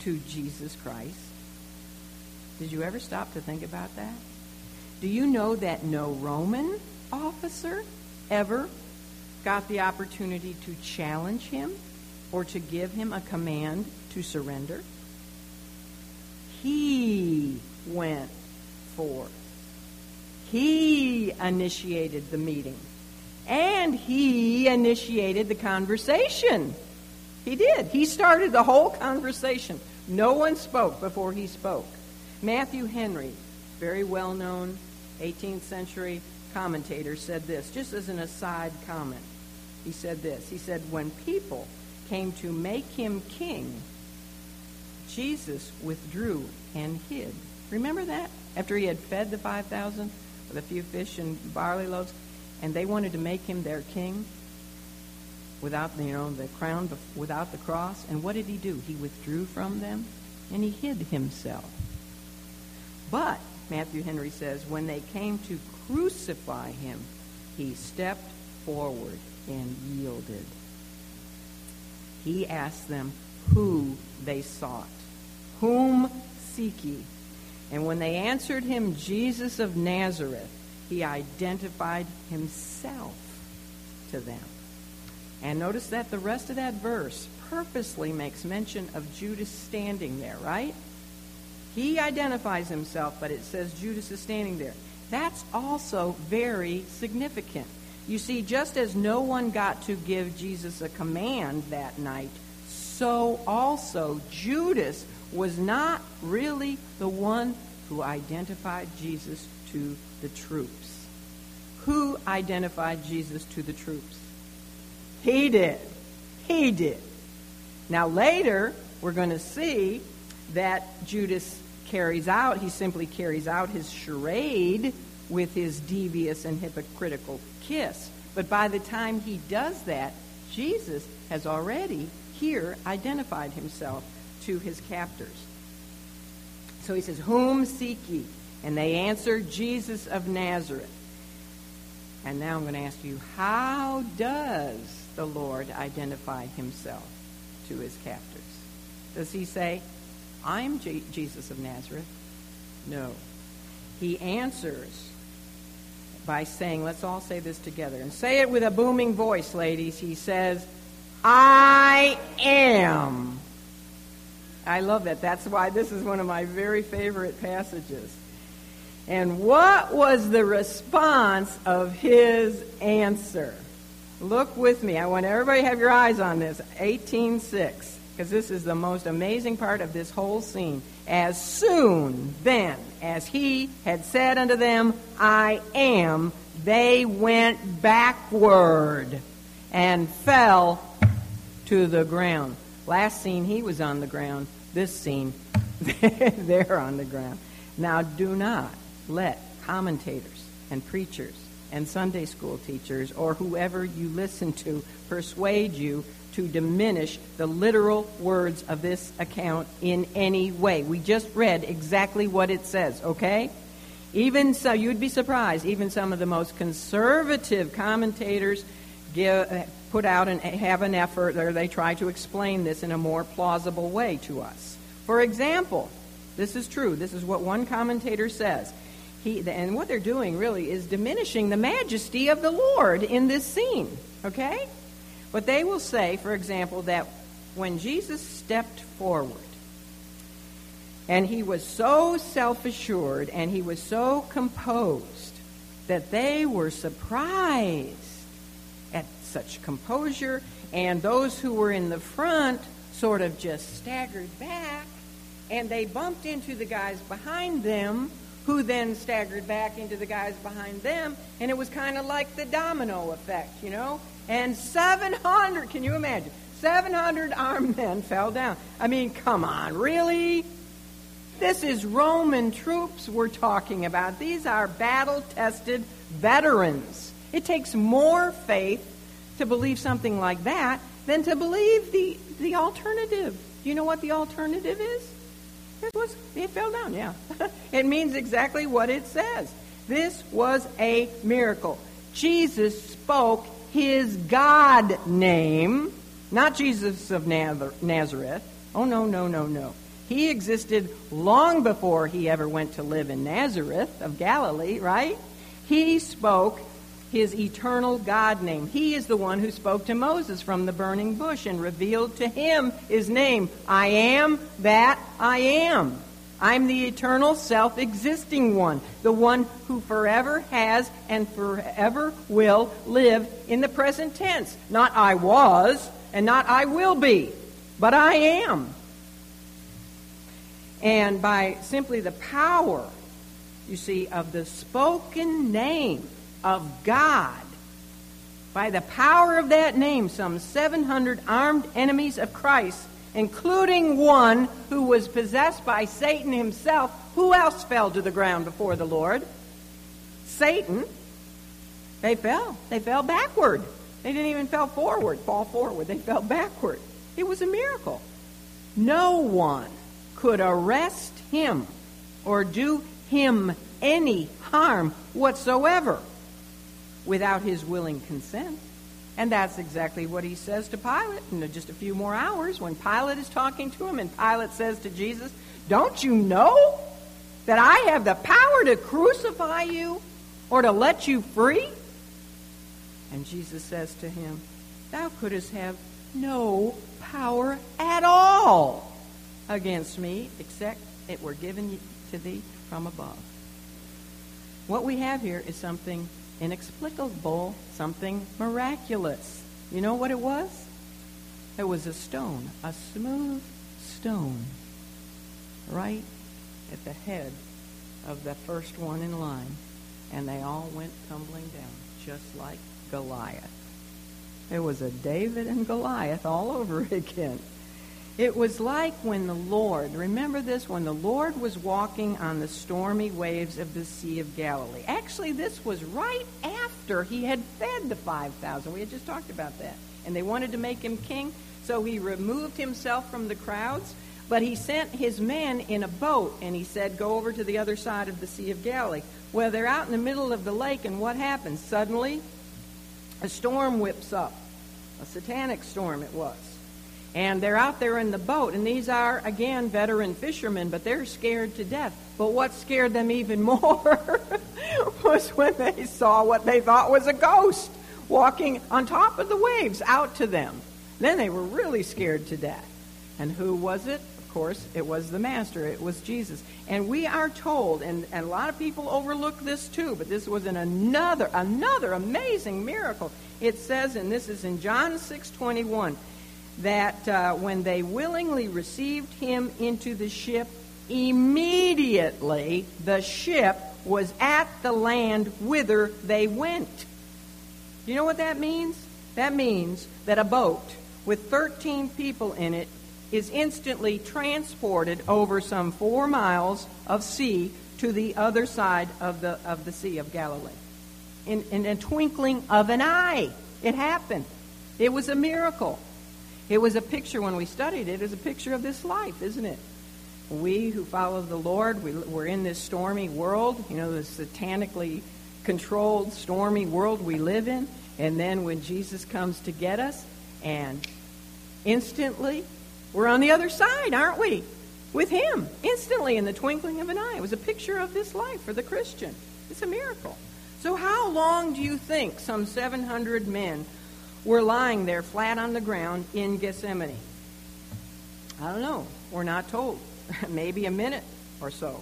to Jesus Christ? Did you ever stop to think about that? Do you know that no Roman officer ever got the opportunity to challenge him or to give him a command to surrender? He went forth. He initiated the meeting. And he initiated the conversation. He did. He started the whole conversation. No one spoke before he spoke. Matthew Henry, very well known 18th century commentator, said this, just as an aside comment. He said this. He said, When people came to make him king, Jesus withdrew and hid. Remember that? After he had fed the 5,000 with a few fish and barley loaves, and they wanted to make him their king without, you know, the crown, without the cross. And what did he do? He withdrew from them and he hid himself. But Matthew Henry says, when they came to crucify him, he stepped forward and yielded. He asked them who they sought. Whom seek ye? And when they answered him, Jesus of Nazareth, he identified himself to them. And notice that the rest of that verse purposely makes mention of Judas standing there, right? He identifies himself, but it says Judas is standing there. That's also very significant. You see, just as no one got to give Jesus a command that night, so also Judas was not really the one who identified Jesus to the troops. Who identified Jesus to the troops? He did. He did. Now, later, we're going to see that Judas carries out, he simply carries out his charade with his devious and hypocritical kiss. But by the time he does that, Jesus has already here identified himself to his captors. So he says, Whom seek ye? And they answer, Jesus of Nazareth. And now I'm going to ask you, how does the Lord identify himself to his captors? Does he say, I'm J- Jesus of Nazareth. No. He answers by saying, let's all say this together. And say it with a booming voice, ladies. He says, I am. I love that. That's why this is one of my very favorite passages. And what was the response of his answer? Look with me. I want everybody to have your eyes on this. 18:6 because this is the most amazing part of this whole scene. As soon then as he had said unto them, I am, they went backward and fell to the ground. Last scene, he was on the ground. This scene, (laughs) they're on the ground. Now, do not let commentators and preachers and Sunday school teachers or whoever you listen to persuade you to diminish the literal words of this account in any way. We just read exactly what it says, okay? Even so, you'd be surprised, even some of the most conservative commentators give, put out and have an effort, or they try to explain this in a more plausible way to us. For example, this is true. This is what one commentator says. He, and what they're doing really is diminishing the majesty of the Lord in this scene. Okay? But they will say, for example, that when Jesus stepped forward, And he was so self assured and he was so composed that they were surprised such composure. And those who were in the front sort of just staggered back and they bumped into the guys behind them who then staggered back into the guys behind them, and it was kind of like the domino effect, you know? And 700, can you imagine? 700 armed men fell down. I mean, come on, really? This is Roman troops we're talking about. These are battle tested veterans. It takes more faith to believe something like that than to believe the, the alternative. Do you know what the alternative is? It was it fell down, yeah. (laughs) it means exactly what it says. This was a miracle. Jesus spoke his God name, not Jesus of Nazareth. Oh no, no, no, no. He existed long before he ever went to live in Nazareth of Galilee, right? He spoke his eternal God name. He is the one who spoke to Moses from the burning bush and revealed to him his name. I am that I am. I'm the eternal, self existing one, the one who forever has and forever will live in the present tense. Not I was and not I will be, but I am. And by simply the power, you see, of the spoken name of God. By the power of that name, some 700 armed enemies of Christ, including one who was possessed by Satan himself, who else fell to the ground before the Lord? Satan. They fell. They fell backward. They didn't even fall forward, fall forward. They fell backward. It was a miracle. No one could arrest him or do him any harm whatsoever without his willing consent. And that's exactly what he says to Pilate in just a few more hours when Pilate is talking to him and Pilate says to Jesus, Don't you know that I have the power to crucify you or to let you free? And Jesus says to him, Thou couldst have no power at all against me except it were given to thee from above. What we have here is something inexplicable, something miraculous. You know what it was? It was a stone, a smooth stone, right at the head of the first one in line. And they all went tumbling down, just like Goliath. It was a David and Goliath all over (laughs) again. It was like when the Lord, remember this, when the Lord was walking on the stormy waves of the Sea of Galilee. Actually, this was right after he had fed the 5,000. We had just talked about that. And they wanted to make him king, so he removed himself from the crowds. But he sent his men in a boat, and he said, Go over to the other side of the Sea of Galilee. Well, they're out in the middle of the lake, and what happens? Suddenly, a storm whips up. A satanic storm it was. And they're out there in the boat, and these are, again, veteran fishermen, but they're scared to death. But what scared them even (laughs) more was when they saw what they thought was a ghost walking on top of the waves out to them. Then they were really scared to death. And who was it? Of course, it was the Master. It was Jesus. And we are told, and, and a lot of people overlook this too, but this was an another, another amazing miracle. It says, and this is in John 6 21 that uh, when they willingly received him into the ship, immediately the ship was at the land whither they went. You know what that means? That means that a boat with 13 people in it is instantly transported over some four miles of sea to the other side of the, of the Sea of Galilee. In, in a twinkling of an eye, it happened. It was a miracle. It was a picture, when we studied it, it was a picture of this life, isn't it? We who follow the Lord, we, we're in this stormy world, you know, the satanically controlled, stormy world we live in. And then when Jesus comes to get us, and instantly, we're on the other side, aren't we? With Him, instantly, in the twinkling of an eye. It was a picture of this life for the Christian. It's a miracle. So, how long do you think some 700 men were lying there flat on the ground in Gethsemane? I don't know. We're not told. (laughs) maybe a minute or so,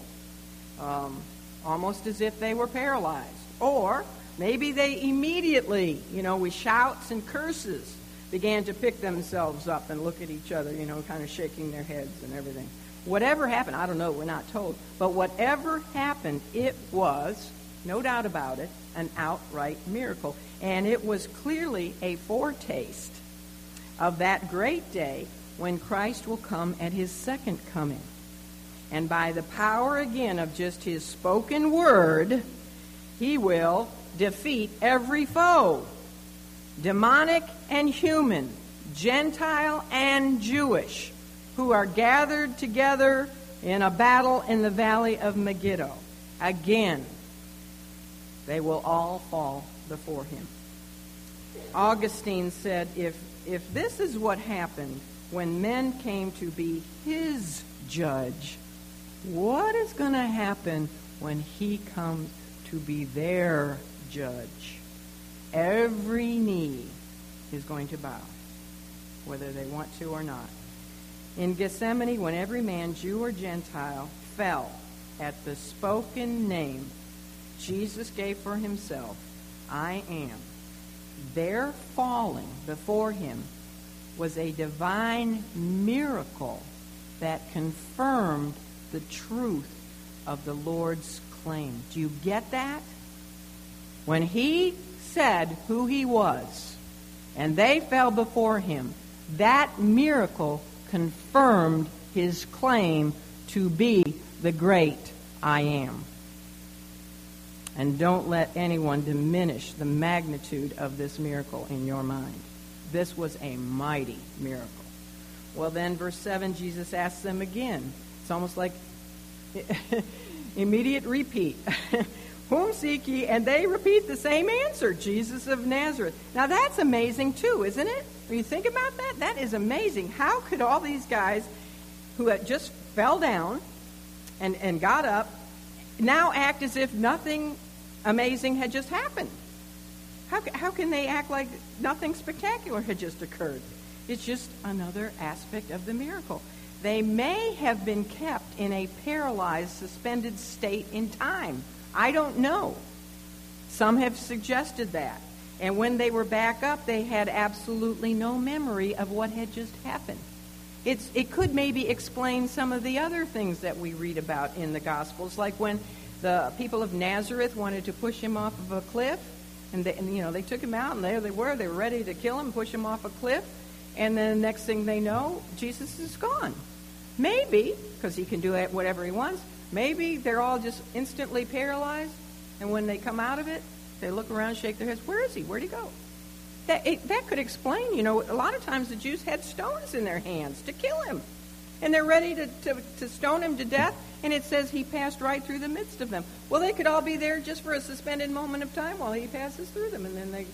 um, almost as if they were paralyzed. Or maybe they immediately, you know, with shouts and curses, began to pick themselves up and look at each other, you know, kind of shaking their heads and everything. Whatever happened, I don't know, we're not told. But whatever happened, it was, no doubt about it, an outright miracle. And it was clearly a foretaste of that great day when Christ will come at his second coming. And by the power again of just his spoken word, he will defeat every foe demonic and human, Gentile and Jewish, who are gathered together in a battle in the valley of Megiddo. Again, they will all fall before him. Augustine said, if, if this is what happened when men came to be his judge, what is going to happen when he comes to be their judge? Every knee is going to bow, whether they want to or not. In Gethsemane, when every man, Jew or Gentile, fell at the spoken name Jesus gave for himself, I am, their falling before him was a divine miracle that confirmed the truth of the Lord's claim. Do you get that? When he said who he was, and they fell before him, that miracle confirmed his claim to be the great I am. And don't let anyone diminish the magnitude of this miracle in your mind. This was a mighty miracle. Well, then, verse 7, Jesus asks them again. It's almost like (laughs) immediate repeat. (laughs) Whom seek ye? And they repeat the same answer Jesus of Nazareth. Now, that's amazing, too, isn't it? When you think about that, that is amazing. How could all these guys who had just fell down and, and got up now act as if nothing amazing had just happened? How, how can they act like nothing spectacular had just occurred? It's just another aspect of the miracle. They may have been kept in a paralyzed, suspended state in time I don't know. Some have suggested that. And when they were back up, they had absolutely no memory of what had just happened. It's, it could maybe explain some of the other things that we read about in the Gospels, like when the people of Nazareth wanted to push him off of a cliff, and, they, and you know they took him out, and there they were, they were ready to kill him, push him off a cliff, and then the next thing they know, Jesus is gone. Maybe because he can do whatever he wants. Maybe they're all just instantly paralyzed, and when they come out of it, they look around, shake their heads. Where is he? Where'd he go? That, it, that could explain, you know, a lot of times the Jews had stones in their hands to kill him. And they're ready to, to, to stone him to death, and it says he passed right through the midst of them. Well, they could all be there just for a suspended moment of time while he passes through them, and then they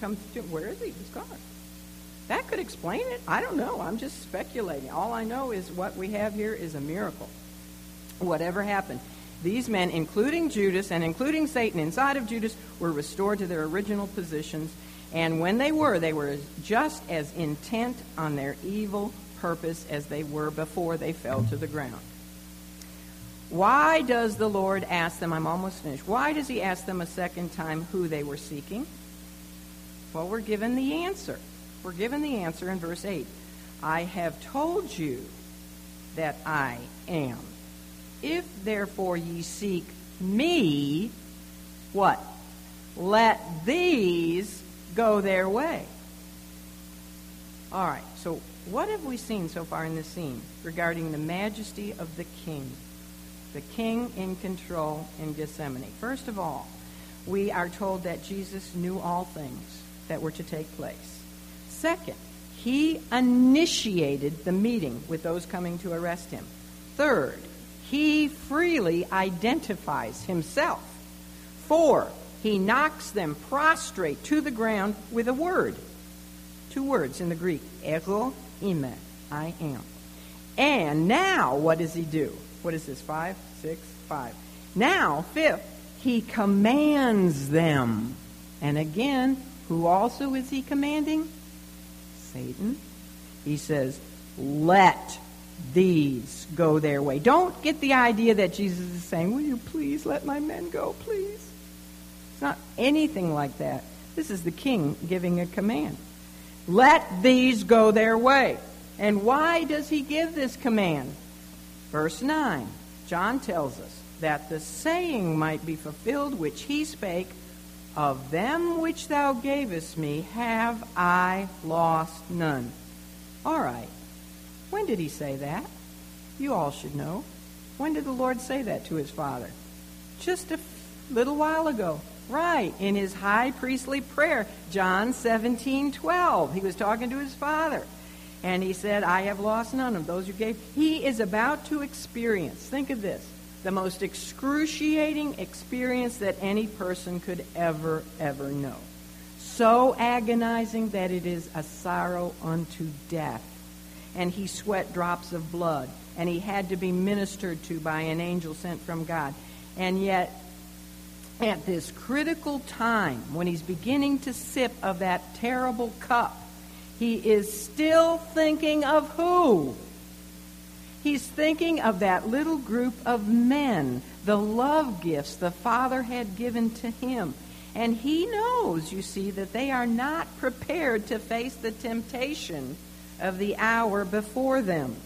come to, where is he? He's gone. That could explain it. I don't know. I'm just speculating. All I know is what we have here is a miracle whatever happened. These men, including Judas and including Satan inside of Judas, were restored to their original positions. And when they were, they were just as intent on their evil purpose as they were before they fell to the ground. Why does the Lord ask them? I'm almost finished. Why does he ask them a second time who they were seeking? Well, we're given the answer. We're given the answer in verse 8. I have told you that I am. If therefore ye seek me, what? Let these go their way. All right, so what have we seen so far in this scene regarding the majesty of the king? The king in control in Gethsemane. First of all, we are told that Jesus knew all things that were to take place. Second, he initiated the meeting with those coming to arrest him. Third, he freely identifies himself. Four, he knocks them prostrate to the ground with a word. Two words in the Greek, ego eimi, I am. And now, what does he do? What is this, five, six, five? Now, fifth, he commands them. And again, who also is he commanding? Satan. He says, let these go their way. Don't get the idea that Jesus is saying, Will you please let my men go, please? It's not anything like that. This is the king giving a command. Let these go their way. And why does he give this command? Verse 9, John tells us that the saying might be fulfilled which he spake, Of them which thou gavest me have I lost none. All right. When did he say that? You all should know. When did the Lord say that to his father? Just a little while ago. Right, in his high priestly prayer, John 17, 12. He was talking to his father. And he said, I have lost none of those you gave. He is about to experience, think of this, the most excruciating experience that any person could ever, ever know. So agonizing that it is a sorrow unto death and he sweat drops of blood, and he had to be ministered to by an angel sent from God. And yet, at this critical time, when he's beginning to sip of that terrible cup, he is still thinking of who? He's thinking of that little group of men, the love gifts the Father had given to him. And he knows, you see, that they are not prepared to face the temptation of the hour before them.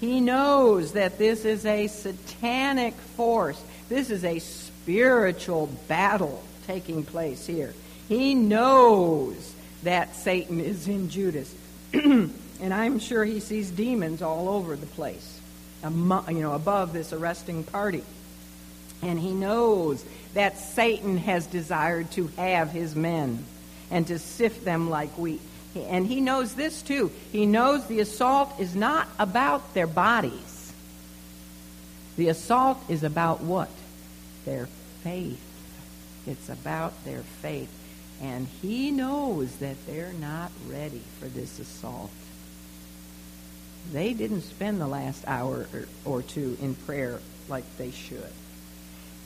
He knows that this is a satanic force. This is a spiritual battle taking place here. He knows that Satan is in Judas. (clears throat) and I'm sure he sees demons all over the place, you know, above this arresting party. And he knows that Satan has desired to have his men and to sift them like wheat. And he knows this too. He knows the assault is not about their bodies. The assault is about what? Their faith. It's about their faith. And he knows that they're not ready for this assault. They didn't spend the last hour or two in prayer like they should.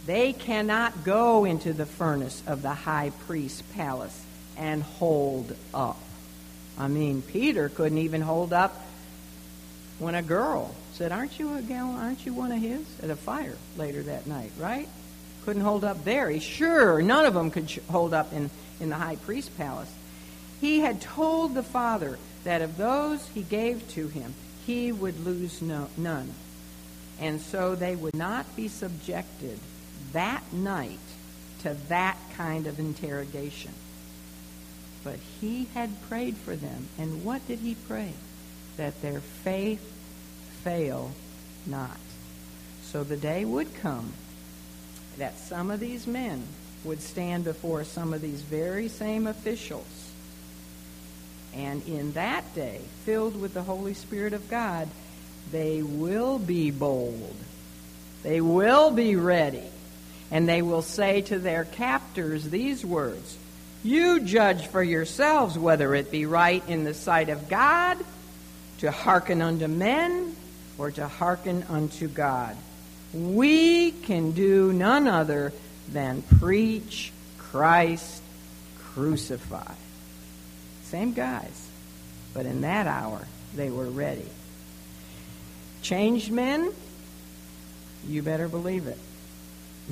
They cannot go into the furnace of the high priest's palace and hold up. I mean, Peter couldn't even hold up when a girl said, "Aren't you a gal? Aren't you one of his?" at a fire later that night, right? Couldn't hold up there. He sure none of them could hold up in in the high priest's palace. He had told the father that of those he gave to him, he would lose no, none, and so they would not be subjected that night to that kind of interrogation. But he had prayed for them. And what did he pray? That their faith fail not. So the day would come that some of these men would stand before some of these very same officials. And in that day, filled with the Holy Spirit of God, they will be bold. They will be ready. And they will say to their captors these words you judge for yourselves whether it be right in the sight of God to hearken unto men or to hearken unto God. We can do none other than preach Christ crucified. Same guys, but in that hour they were ready. Changed men? You better believe it.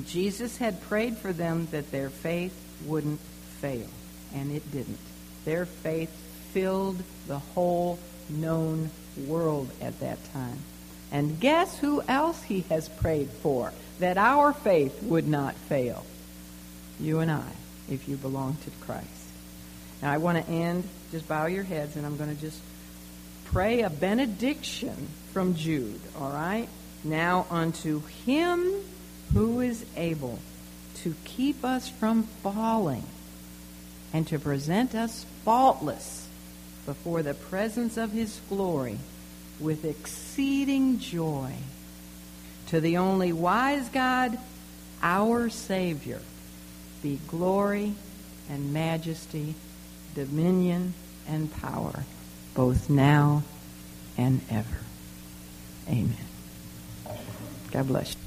Jesus had prayed for them that their faith wouldn't fail, and it didn't. Their faith filled the whole known world at that time. And guess who else he has prayed for that our faith would not fail? You and I, if you belong to Christ. Now, I want to end, just bow your heads, and I'm going to just pray a benediction from Jude, all right? Now, unto him who is able to keep us from falling and to present us faultless before the presence of his glory with exceeding joy. To the only wise God, our Savior, be glory and majesty, dominion and power, both now and ever. Amen. God bless you.